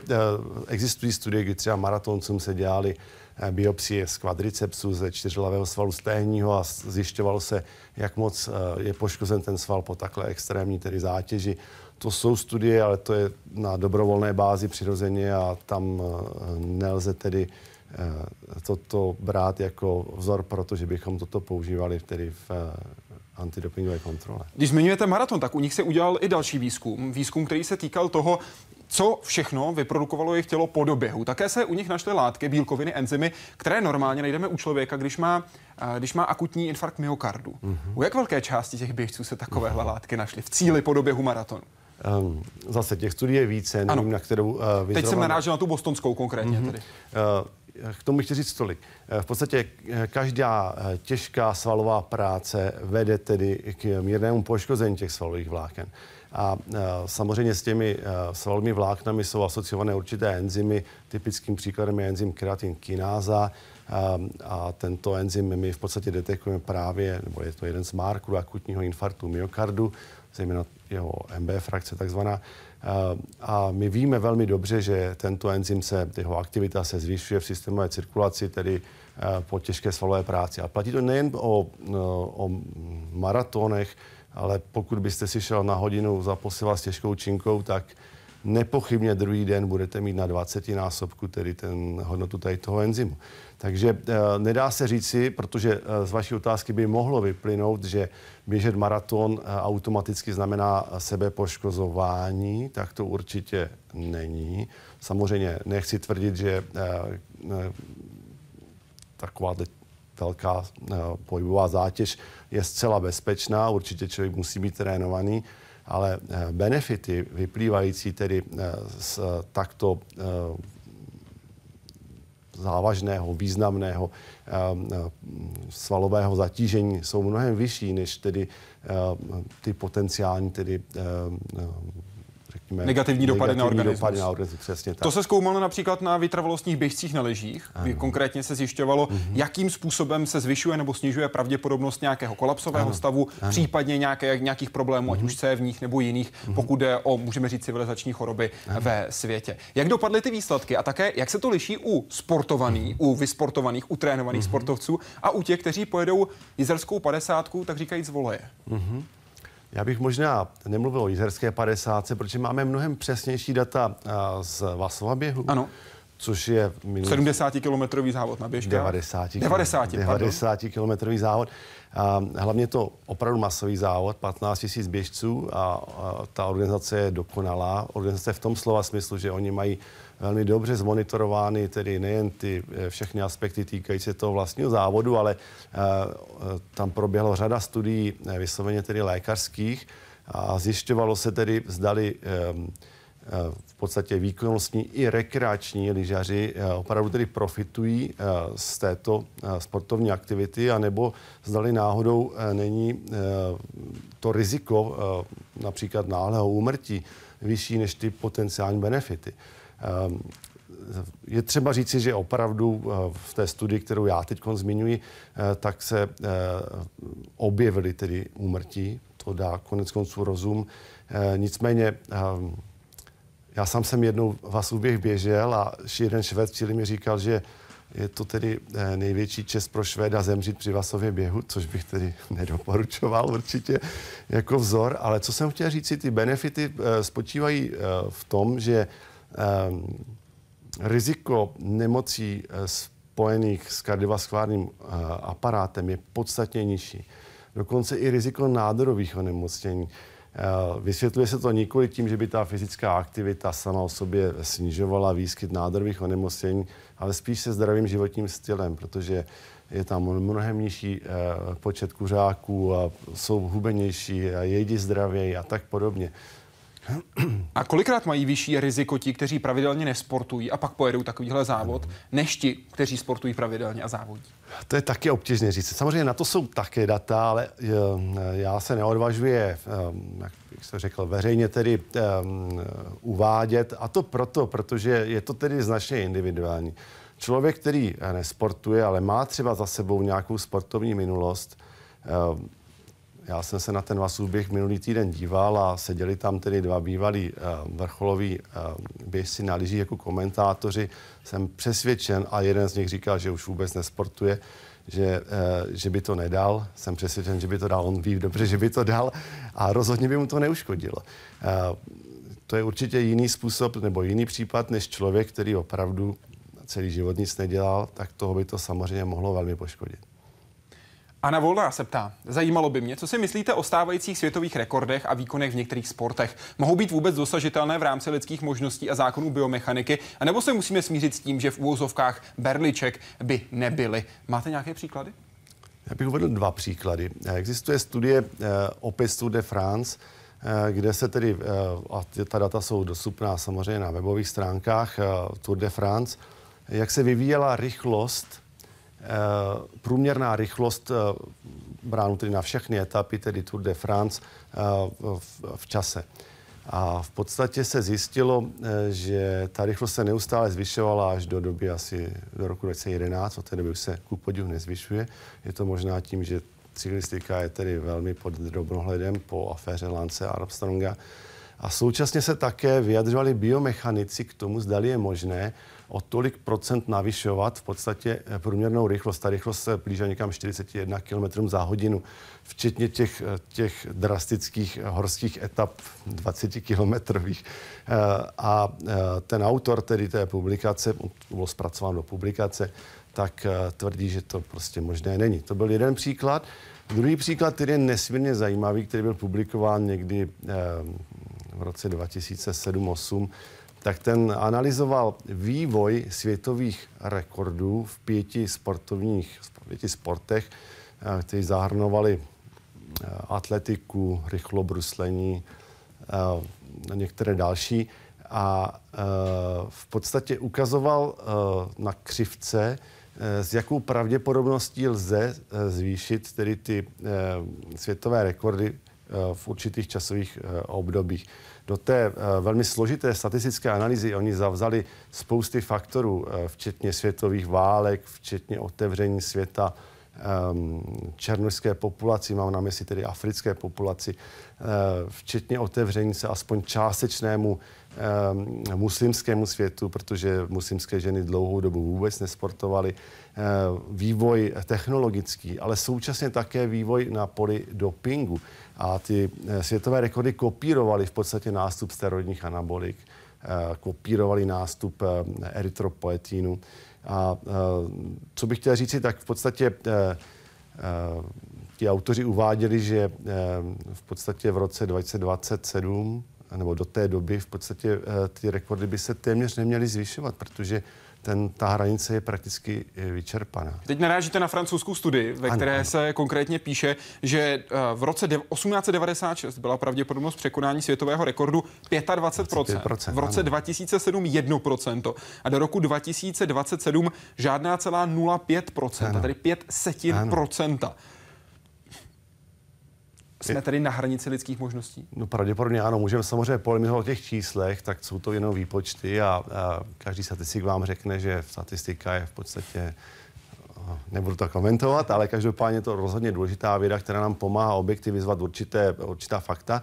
existují studie, kdy třeba maratoncům se dělali Eh, biopsie z kvadricepsu, ze čtyřhlavého svalu stehního a zjišťovalo se, jak moc eh, je poškozen ten sval po takhle extrémní tedy zátěži. To jsou studie, ale to je na dobrovolné bázi přirozeně a tam eh, nelze tedy toto brát jako vzor, protože bychom toto používali tedy v antidopingové kontrole. Když zmiňujete maraton, tak u nich se udělal i další výzkum. Výzkum, který se týkal toho, co všechno vyprodukovalo jejich tělo po doběhu. Také se u nich našly látky, bílkoviny, enzymy, které normálně najdeme u člověka, když má, eh, když má akutní infarkt myokardu. Mm-hmm. U jak velké části těch běžců se takovéhle mm-hmm. látky našly v cíli po doběhu maratonu? Um, zase těch studií je více, nevím, ano. na kterou uh. Teď jsem narážel na tu bostonskou konkrétně mm-hmm. tedy. Uh, k tomu chci říct tolik. V podstatě každá těžká svalová práce vede tedy k mírnému poškození těch svalových vláken. A e, samozřejmě s těmi e, svalovými vláknami jsou asociované určité enzymy. Typickým příkladem je enzym keratin kináza. A, e, a tento enzym my v podstatě detekujeme právě, nebo je to jeden z markerů akutního infarktu myokardu, zejména jeho MB frakce takzvaná. A my víme velmi dobře, že tento enzym se, jeho aktivita se zvyšuje v systémové cirkulaci, tedy po těžké svalové práci. A platí to nejen o, o maratonech, ale pokud byste si šel na hodinu za s těžkou činkou, tak nepochybně druhý den budete mít na 20 násobku tedy ten hodnotu tady toho enzymu. Takže e, nedá se říci, protože e, z vaší otázky by mohlo vyplynout, že běžet maraton e, automaticky znamená sebepoškozování, tak to určitě není. Samozřejmě nechci tvrdit, že e, e, taková velká eh, pohybová zátěž je zcela bezpečná, určitě člověk musí být trénovaný, ale eh, benefity vyplývající tedy eh, z takto závažného, významného svalového zatížení jsou mnohem vyšší než tedy ty potenciální tedy negativní dopady negativní na organismus. Dopady na organismus přesně tak. To se zkoumalo například na vytrvalostních běžcích na lyžích, kdy konkrétně se zjišťovalo, mm-hmm. jakým způsobem se zvyšuje nebo snižuje pravděpodobnost nějakého kolapsového ano. stavu, ano. případně nějaké, nějakých problémů, mm-hmm. ať už mhm. cévních nebo jiných, mm-hmm. pokud jde o, můžeme říct, civilizační choroby ano. ve světě. Jak dopadly ty výsledky a také jak se to liší u sportovaných, mm-hmm. u vysportovaných, utrénovaných mm-hmm. sportovců a u těch, kteří pojedou jizerskou padesátku, tak říkají z voleje? Mm-hmm. Já bych možná nemluvil o jizerské 50, protože máme mnohem přesnější data z Vasova běhu. Ano. Což je minus... 70-kilometrový závod na běžkách. 90. 90, 90 kilometrový závod. A hlavně to opravdu masový závod, 15 000 běžců a, a ta organizace je dokonalá. Organizace v tom slova smyslu, že oni mají velmi dobře zmonitorovány tedy nejen ty eh, všechny aspekty týkající se toho vlastního závodu, ale eh, tam proběhlo řada studií vysloveně tedy lékařských a zjišťovalo se tedy, zdali ehm, v podstatě výkonnostní i rekreační lyžaři opravdu tedy profitují z této sportovní aktivity, anebo zdali náhodou není to riziko například náhlého úmrtí vyšší než ty potenciální benefity. Je třeba říci, že opravdu eh, v té studii, kterou já teď zmiňuji, eh, tak se eh, objevily tedy úmrtí. To dá konec konců rozum. Nicméně já sám jsem jednou Vasuběh běžel a jeden šved v mi říkal, že je to tedy největší čest pro Švéda zemřít při Vasově běhu, což bych tedy nedoporučoval určitě jako vzor. Ale co jsem chtěl říct, ty benefity spočívají v tom, že riziko nemocí eh, spojených s kardiovaskulárním eh, aparátem je podstatně nižší. Dokonce i riziko nádorových onemocnění. Eh, vysvětluje se to nikoli tím, že by ta fyzická aktivita sama o sobě snižovala výskyt nádorových onemocnění, ale spíš se zdravým životním stylem, protože je tam mnohem nižší počet kuřáků a jsou hubenější a jedí zdravěji a tak podobně. A kolikrát mají vyšší riziko ti, kteří pravidelně nesportují a pak pojedou takovýhle závod, než ti, kteří sportují pravidelně a závodí? To je taky obtížné říct. Samozřejmě na to jsou také data, ale eh, já se neodvažuji, eh, jak bych se řekl, veřejně tedy um, uvádět. A to proto, protože je to tedy značně individuální. Člověk, který nesportuje, ale má třeba za sebou nějakou sportovní minulost, já jsem se na ten Vasůběh minulý týden díval a seděli tam tedy dva bývalí uh, vrcholoví uh, běžci na lyžích jako komentátoři. Jsem přesvědčen a jeden z nich říkal, že už vůbec nesportuje, že, uh, že by to nedal. Jsem přesvědčen, že by to dal. On ví dobře, že by to dal a rozhodně by mu to neuškodilo. To je určitě jiný způsob nebo jiný případ než člověk, který opravdu celý život nic nedělal, tak toho by to samozřejmě mohlo velmi poškodit. Anna Volná se ptá, zajímalo by mě, co si myslíte o stávajících světových rekordech a výkonech v některých sportech? Mohou být vůbec dosažitelné v rámci lidských možností a zákonů biomechaniky? A nebo se musíme smířit s tím, že v úvozovkách berliček by nebyly? Máte nějaké příklady? Já bych uvedl dva příklady. Existuje studie uh, Opis Tour de France, uh, kde se tedy, uh, a ta data jsou dostupná samozřejmě na webových stránkách Tour de France, jak se vyvíjela rychlost Eh, průměrná rychlost eh, bránu tedy na všechny etapy, tedy Tour de France, eh, v, v čase. A v podstatě se zjistilo, že ta rychlost se neustále zvyšovala až do doby asi do roku 2011, od té doby už se ku podivu nezvyšuje. Je to možná tím, že cyklistika je tedy velmi pod drobnohledem po aféře Lance Armstronga. A současně se také vyjadřovali biomechanici k tomu, zdali je možné o tolik procent navyšovat v podstatě eh, průměrnou rychlost. Ta rychlost se blíží někam 41 km za hodinu, včetně těch, eh, těch drastických horských etap 20 kilometrových. Eh, a ten autor tedy té publikace, byl zpracován do publikace, tak tvrdí, že to prostě možné není. To byl jeden příklad. Druhý příklad, který je nesmírně zajímavý, který byl publikován někdy v roce 2007-2008, tak ten analyzoval vývoj světových rekordů v pěti sportovních v pěti sportech, eh, kteří zahrnovali eh, atletiku, rychlobruslení a některé další. a v podstatě ukazoval na křivce, s jakou pravděpodobností lze zvýšit tedy ty světové rekordy v určitých časových obdobích. Do té velmi složité statistické analýzy oni zavzali spousty faktorů, včetně světových válek, včetně otevření světa Ehm, černožské populaci, mám na mysli tedy africké populaci, eh, včetně otevření se aspoň částečnému ehm, muslimskému světu, protože muslimské ženy dlouhou dobu vůbec nesportovaly, eh, vývoj technologický, ale současně také vývoj na poli dopingu. A ty eh, světové rekordy kopírovaly v podstatě nástup steroidních anabolik, kopírovali nástup erytropoetínu. A co bych chtěl říct, tak v podstatě eh, eh, ti autoři uváděli, že eh, v podstatě v roce 2027 nebo do té doby v podstatě ty rekordy by se téměř neměly zvyšovat, protože ten, ta hranice je prakticky eh, vyčerpaná. Teď narážíte na francouzskou studii, ve ano, které ano. se konkrétně píše, že eh, v roce 1896 byla pravděpodobnost překonání světového rekordu 25%, 25% v roce ano. 2007 1% a do roku 2027 žádná celá 0,5%, ano. tedy 5 setin ano. procenta. Jsme tedy na hranici lidských možností? No pravděpodobně ano. Můžeme samozřejmě polemizovat o těch číslech, tak jsou to jenom výpočty a, a každý statistik vám řekne, že statistika je v podstatě nebudu to komentovat, ale každopádně to rozhodně důležitá věda, která nám pomáhá objektivizovat určité, určitá fakta.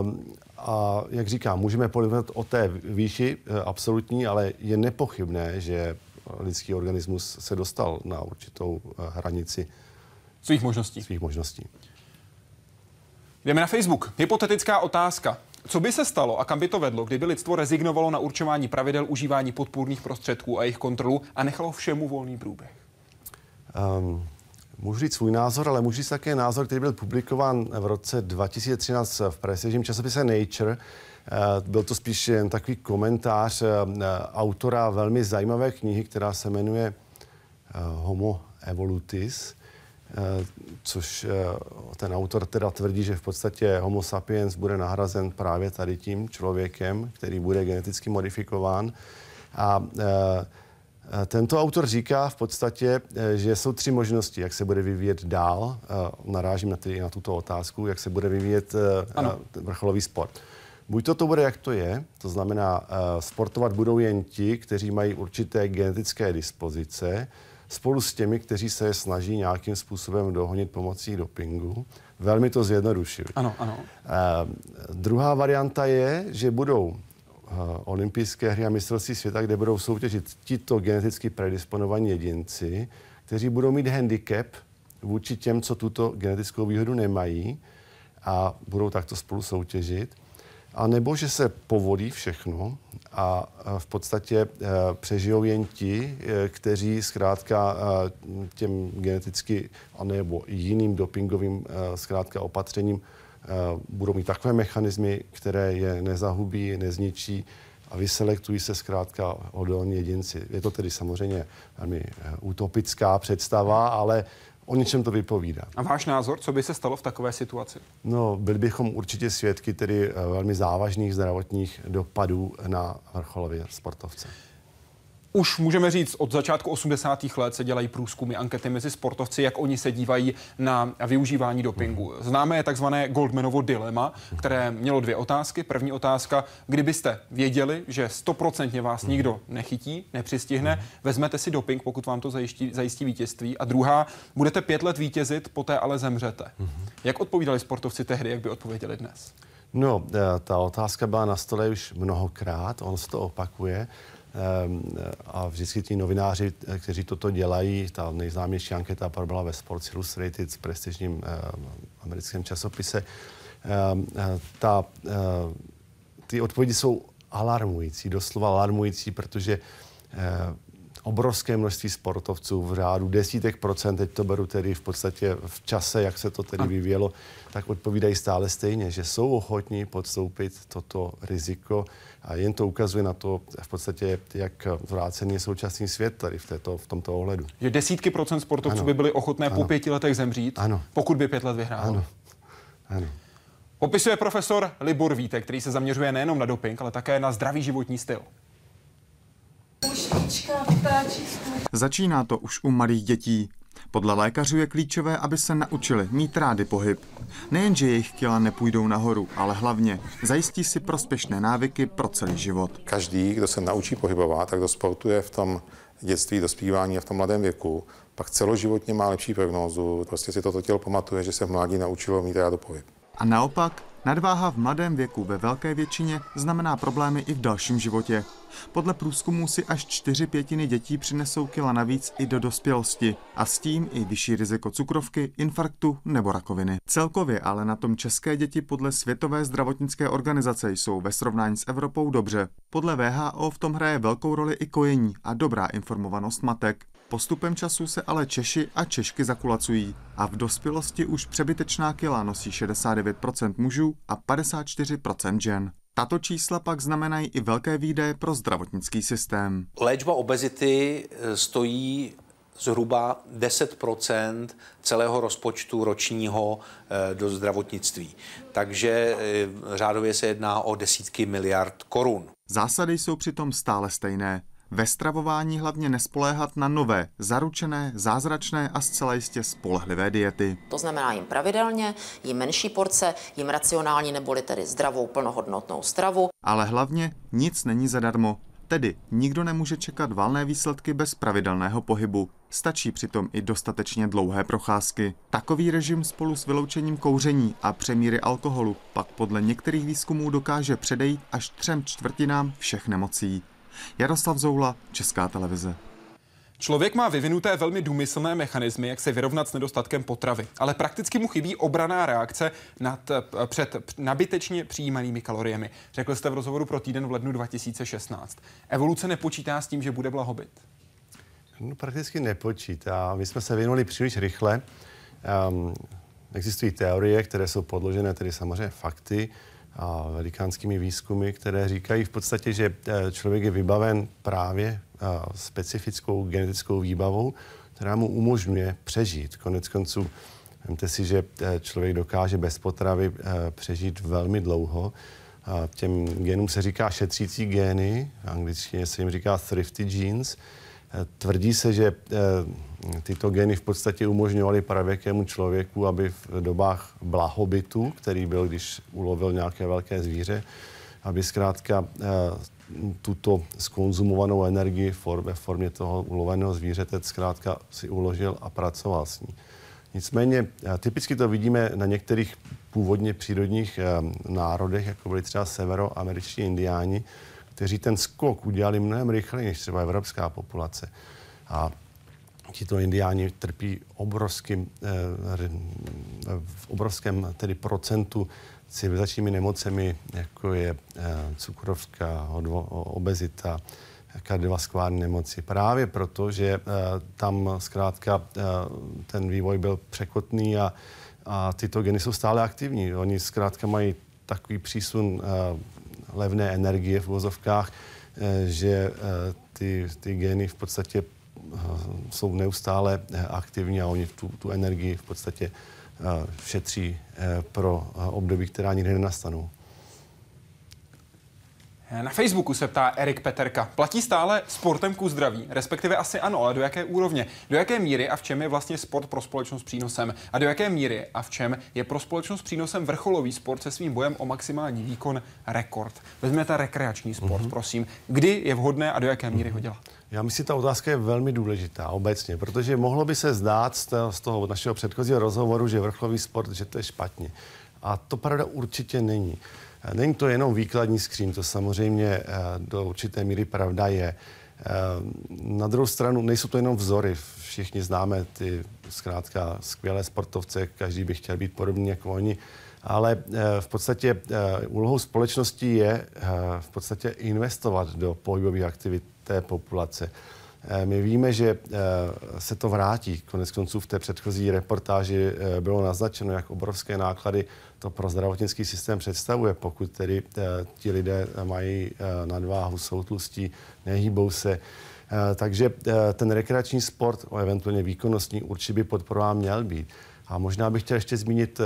Um, a jak říkám, můžeme polemizovat o té výši e, absolutní, ale je nepochybné, že lidský organismus se dostal na určitou e, hranici svých možností. Svých možností. Jdeme na Facebook. Hypotetická otázka. Co by se stalo a kam by to vedlo, kdyby lidstvo rezignovalo na určování pravidel užívání podpůrných prostředků a jejich kontrolu a nechalo všemu volný průběh? Um, můžu říct svůj názor, ale můžu říct také názor, který byl publikován v roce 2013 v prestižním časopise Nature. Uh, byl to spíš jen takový komentář uh, autora velmi zajímavé knihy, která se jmenuje uh, Homo Evolutis. Eh, což eh, ten autor teda tvrdí, že v podstatě Homo sapiens bude nahrazen právě tady tím člověkem, který bude geneticky modifikován. A eh, tento autor říká v podstatě, že jsou tři možnosti, jak se bude vyvíjet dál. Narážím na, ty, na tuto otázku, jak se bude vyvíjet ano. vrcholový sport. Buď to to bude, jak to je, to znamená, sportovat budou jen ti, kteří mají určité genetické dispozice, spolu s těmi, kteří se snaží nějakým způsobem dohonit pomocí dopingu. Velmi to zjednodušuji. Ano, ano. Uh, druhá varianta je, že budou uh, olympijské hry a mistrovství světa, kde budou soutěžit tito geneticky predisponovaní jedinci, kteří budou mít handicap vůči těm, co tuto genetickou výhodu nemají a budou takto spolu soutěžit. A nebo že se povolí všechno a v podstatě e, přežijou jen ti, e, kteří zkrátka e, těm geneticky a nebo jiným dopingovým zkrátka opatřením budou mít takové mechanismy, které je nezahubí, nezničí a vyselektují se zkrátka odolní jedinci. Je to tedy samozřejmě velmi utopická představa, ale o něčem to vypovídá. A váš názor, co by se stalo v takové situaci? No, byli bychom určitě svědky tedy eh, velmi závažných zdravotních dopadů na vrcholové sportovce. Už můžeme říct, od začátku 80. let se dělají průzkumy, ankety mezi sportovci, jak oni se dívají na využívání dopingu. Známe je takzvané Goldmanovo dilema, které mělo dvě otázky. První otázka, kdybyste věděli, že stoprocentně vás nikdo nechytí, nepřistihne, vezmete si doping, pokud vám to zajistí, zajistí vítězství. A druhá, budete pět let vítězit, poté ale zemřete. Jak odpovídali sportovci tehdy, jak by odpověděli dnes? No, eh, ta otázka byla na stole už mnohokrát, on se to opakuje. Ehm, a vždycky ti novináři, kteří toto dělají, ta nejznámější anketa proběhla ve Sports Illustrated prestižním ehm, americkém časopise, ehm, ta, ty odpovědi jsou alarmující, doslova alarmující, protože obrovské množství sportovců v řádu desítek procent, teď to beru tedy v podstatě v čase, jak se to tedy vyvíjelo, tak odpovídají stále stejně, že jsou ochotní podstoupit toto riziko a jen to ukazuje na to v podstatě, jak zvrácený je současný svět tady v, této, v tomto ohledu. Že desítky procent sportovců ano. by byly ochotné ano. po pěti letech zemřít, ano. pokud by pět let vyhrál. Ano. ano. Popisuje profesor Libor Vítek, který se zaměřuje nejenom na doping, ale také na zdravý životní styl. Začíná to už u malých dětí. Podle lékařů je klíčové, aby se naučili mít rády pohyb. Nejenže jejich kila nepůjdou nahoru, ale hlavně zajistí si prospěšné návyky pro celý život. Každý, kdo se naučí pohybovat, tak kdo sportuje v tom dětství, dospívání a v tom mladém věku, pak celoživotně má lepší prognózu. Prostě si toto tělo pamatuje, že se v mládí naučilo mít rádo pohyb. A naopak, nadváha v mladém věku ve velké většině znamená problémy i v dalším životě. Podle průzkumů si až čtyři pětiny dětí přinesou kila navíc i do dospělosti a s tím i vyšší riziko cukrovky, infarktu nebo rakoviny. Celkově ale na tom české děti podle Světové zdravotnické organizace jsou ve srovnání s Evropou dobře. Podle VHO v tom hraje velkou roli i kojení a dobrá informovanost matek. Postupem času se ale Češi a Češky zakulacují a v dospělosti už přebytečná kila nosí 69% mužů a 54% žen. Tato čísla pak znamenají i velké výdaje pro zdravotnický systém. Léčba obezity stojí zhruba 10% celého rozpočtu ročního do zdravotnictví. Takže řádově se jedná o desítky miliard korun. Zásady jsou přitom stále stejné. Ve stravování hlavně nespoléhat na nové, zaručené, zázračné a zcela jistě spolehlivé diety. To znamená jim pravidelně, jim menší porce, jim racionální neboli tedy zdravou plnohodnotnou stravu. Ale hlavně nic není zadarmo. Tedy nikdo nemůže čekat valné výsledky bez pravidelného pohybu. Stačí přitom i dostatečně dlouhé procházky. Takový režim spolu s vyloučením kouření a přemíry alkoholu pak podle některých výzkumů dokáže předejít až třem čtvrtinám všech nemocí. Jaroslav Zoula, Česká televize. Člověk má vyvinuté velmi důmyslné mechanismy, jak se vyrovnat s nedostatkem potravy, ale prakticky mu chybí obraná reakce nad, před nabitečně přijímanými kaloriemi. Řekl jste v rozhovoru pro týden v lednu 2016. Evoluce nepočítá s tím, že bude blahobyt? No, prakticky nepočítá. My jsme se vyvinuli příliš rychle. Um, existují teorie, které jsou podložené tedy samozřejmě fakty a velikánskými výzkumy, které říkají v podstatě, že eh, člověk je vybaven právě eh, specifickou genetickou výbavou, která mu umožňuje přežít. Konec konců, vemte si, že eh, člověk dokáže bez potravy přežít velmi dlouho. Těm genům se říká šetřící gény, v angličtině se jim říká thrifty genes. Tvrdí se, že tyto geny v podstatě umožňovaly pravěkému člověku, aby v dobách blahobytu, který byl, když ulovil nějaké velké zvíře, aby zkrátka tuto skonzumovanou energii ve formě toho uloveného zvířete zkrátka si uložil a pracoval s ní. Nicméně typicky to vidíme na některých původně přírodních národech, jako byli třeba severoameriční indiáni, kteří ten skok udělali mnohem rychleji než třeba evropská populace. A tito indiáni trpí obrovským, eh, v obrovském tedy procentu civilizačními nemocemi, jako je eh, cukrovka, obezita, kardiovaskulární nemoci. Právě proto, že eh, tam zkrátka ten vývoj byl překotný a, a tyto geny jsou stále aktivní. Oni zkrátka mají takový přísun levné energie v uvozovkách, že ty, ty geny v podstatě jsou neustále eh, aktivní a oni tu, tu energii v podstatě eh, šetří pro období, která nikdy nenastanou. Na Facebooku se ptá Erik Peterka. Platí stále sportem ku zdraví? Respektive asi ano, ale do jaké úrovně? Do jaké míry a v čem je vlastně sport pro společnost přínosem? A do jaké míry a v čem je pro společnost přínosem vrcholový sport se svým bojem o maximální výkon rekord? Vezměte rekreační sport, mm-hmm. prosím. Kdy je vhodné a do jaké míry ho dělat? Já myslím, že ta otázka je velmi důležitá obecně, protože mohlo by se zdát z toho našeho předchozího rozhovoru, že vrcholový sport, že to je špatně. A to pravda určitě není. Není to jenom výkladní skříň, to samozřejmě eh, do určité míry pravda je. Eh, na druhou stranu nejsou to jenom vzory. Všichni známe ty zkrátka skvělé sportovce, každý by chtěl být podobný jako oni. Ale eh, v podstatě úlohou společnosti je v podstatě investovat do pohybových aktivit té populace. My víme, že se to vrátí. Konec konců v té předchozí reportáži bylo naznačeno, jak obrovské náklady to pro zdravotnický systém představuje, pokud tedy uh, ti lidé mají uh, nadváhu, jsou tlustí, nehýbou se. Uh, takže ten rekreační sport, eventuálně výkonnostní, určitě by podporován měl být. A možná bych chtěl ještě zmínit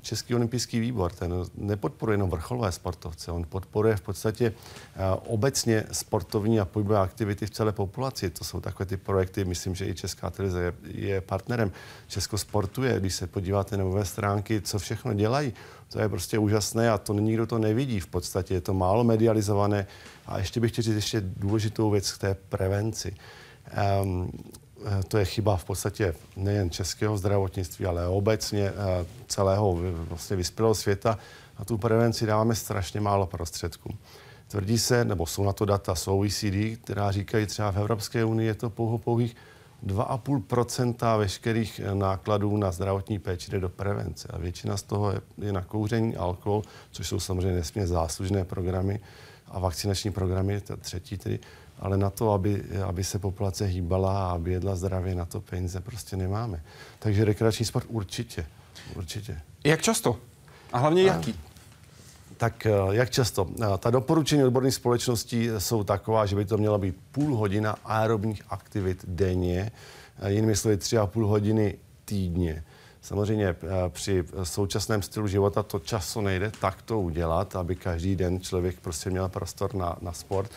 Český olympijský výbor. Ten nepodporuje jenom vrcholové sportovce, on podporuje v podstatě obecně sportovní a pohybové aktivity v celé populaci. To jsou takové ty projekty, myslím, že i Česká televize je, je partnerem. Česko sportuje, když se podíváte na nové stránky, co všechno dělají. To je prostě úžasné a to nikdo to nevidí v podstatě. Je to málo medializované. A ještě bych chtěl říct ještě důležitou věc k té prevenci. Um, to je chyba v podstatě nejen českého zdravotnictví, ale obecně eh, celého vlastně vyspělého světa. Na tu prevenci dáváme strašně málo prostředků. Tvrdí se, nebo jsou na to data z OECD, která říkají třeba v Evropské unii je to pouho pouhých 2,5% veškerých eh, nákladů na zdravotní péči jde do prevence. A většina z toho je, je na kouření, alkohol, což jsou samozřejmě nesmírně záslužné programy a vakcinační programy, třetí tedy, ale na to, aby, aby se populace hýbala a aby jedla zdravě, na to peníze prostě nemáme. Takže rekreační sport určitě, určitě. Jak často? A hlavně jaký? Tak eh, jak často? Eh, ta doporučení odborných společností jsou taková, že by to měla být půl hodina aerobních aktivit denně, eh, jinými slovy tři a půl hodiny týdně. Samozřejmě při současném stylu života to často nejde tak to udělat, aby každý den člověk prostě měl prostor na, na sport.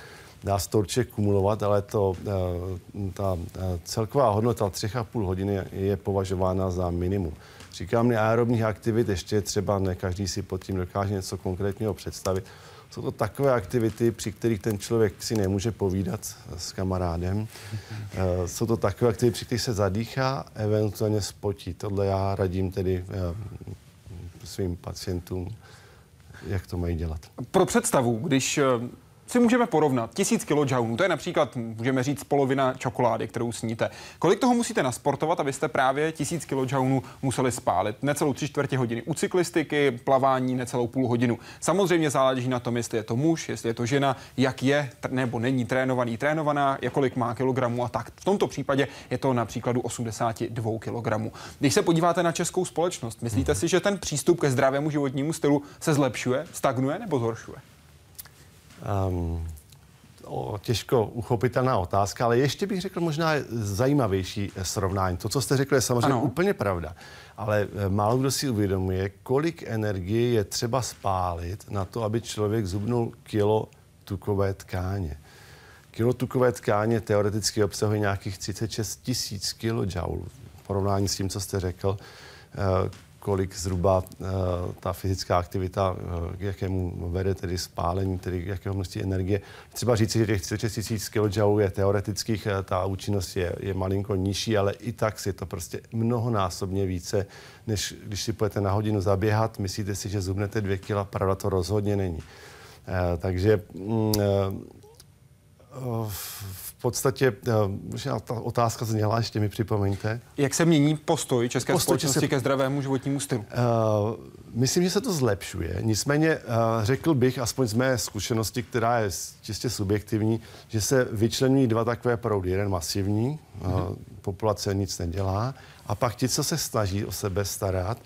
Dá se to určitě kumulovat, ale to, ta celková hodnota třech a půl hodiny je považována za minimum. Říkám aerobních aktivit, ještě třeba ne každý si pod tím dokáže něco konkrétního představit. Jsou to takové aktivity, při kterých ten člověk si nemůže povídat s kamarádem. Eh, jsou to takové aktivity, při kterých se zadýchá, eventuálně spotí. Tohle já radím tedy eh, svým pacientům, jak to mají dělat. Pro představu, když eh, si můžeme porovnat. Tisíc kilojoulů, to je například, můžeme říct, polovina čokolády, kterou sníte. Kolik toho musíte nasportovat, abyste právě tisíc kilojoulů museli spálit? Necelou tři čtvrtě hodiny u cyklistiky, plavání necelou půl hodinu. Samozřejmě záleží na tom, jestli je to muž, jestli je to žena, jak je nebo není trénovaný, trénovaná, kolik má kilogramů a tak. V tomto případě je to na příkladu 82 kilogramů. Když se podíváte na českou společnost, myslíte si, že ten přístup ke zdravému životnímu stylu se zlepšuje, stagnuje nebo zhoršuje? Um, těžko uchopitelná otázka, ale ještě bych řekl možná zajímavější srovnání. To, co jste řekl, je samozřejmě ano. úplně pravda. Ale eh, málo kdo si uvědomuje, kolik energie je třeba spálit na to, aby člověk zubnul kilo tukové tkáně. Kilo tukové tkáně teoreticky obsahuje nějakých 36 tisíc kilojoulů v porovnání s tím, co jste řekl eh, kolik zhruba uh, ta fyzická aktivita, uh, k jakému vede tedy spálení, tedy k jakého množství energie. Třeba říci, že těch 36 tisíc kJ je teoretických, uh, ta účinnost je, je malinko nižší, ale i tak si to prostě mnohonásobně více, než když si půjdete na hodinu zaběhat, myslíte si, že zubnete dvě kila, pravda to rozhodně není. Takže mm, v podstatě, možná ta otázka zněla, ještě mi připomeňte. Jak se mění postoj české postoj společnosti se... ke zdravému životnímu stylu? Uh, myslím, že se to zlepšuje. Nicméně uh, řekl bych, aspoň z mé zkušenosti, která je čistě subjektivní, že se vyčlenují dva takové proudy. Jeden masivní, uh, populace nic nedělá, a pak ti, co se snaží o sebe starat,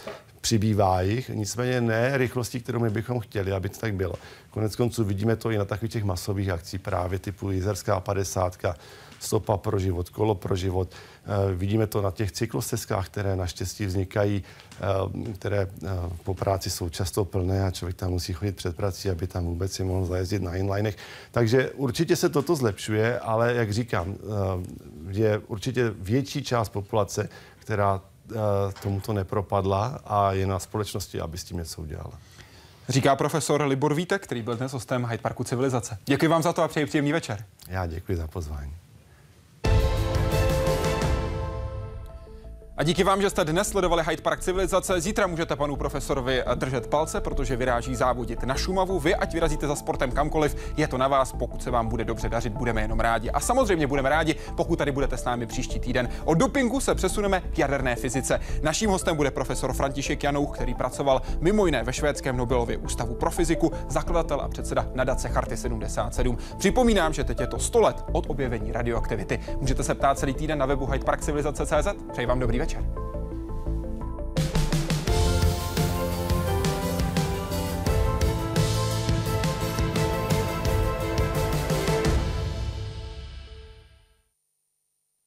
přibývá jich, nicméně ne rychlostí, kterou my bychom chtěli, aby to tak bylo. Konec konců vidíme to i na takových těch masových akcí, právě typu Jizerská 50, stopa pro život, kolo pro život. E, vidíme to na těch cyklostezkách, které naštěstí vznikají, e, které e, po práci jsou často plné a člověk tam musí chodit před prací, aby tam vůbec si mohl zajezdit na inlinech. Takže určitě se toto zlepšuje, ale jak říkám, je určitě větší část populace, která tomuto nepropadla a je na společnosti, aby s tím něco udělala. Říká profesor Libor Vítek, který byl dnes hostem Hyde Parku Civilizace. Děkuji vám za to a přeji příjemný večer. Já děkuji za pozvání. A díky vám, že jste dnes sledovali Hyde Park Civilizace. Zítra můžete panu profesorovi držet palce, protože vyráží závodit na Šumavu. Vy, ať vyrazíte za sportem kamkoliv, je to na vás. Pokud se vám bude dobře dařit, budeme jenom rádi. A samozřejmě budeme rádi, pokud tady budete s námi příští týden. Od dopingu se přesuneme k jaderné fyzice. Naším hostem bude profesor František Janouch, který pracoval mimo jiné ve švédském Nobelově ústavu pro fyziku, zakladatel a předseda nadace Charty 77. Připomínám, že teď je to 100 let od objevení radioaktivity. Můžete se ptát celý týden na webu Hyde Park Civilizace.cz. Přeji vám dobrý večer. escuchar.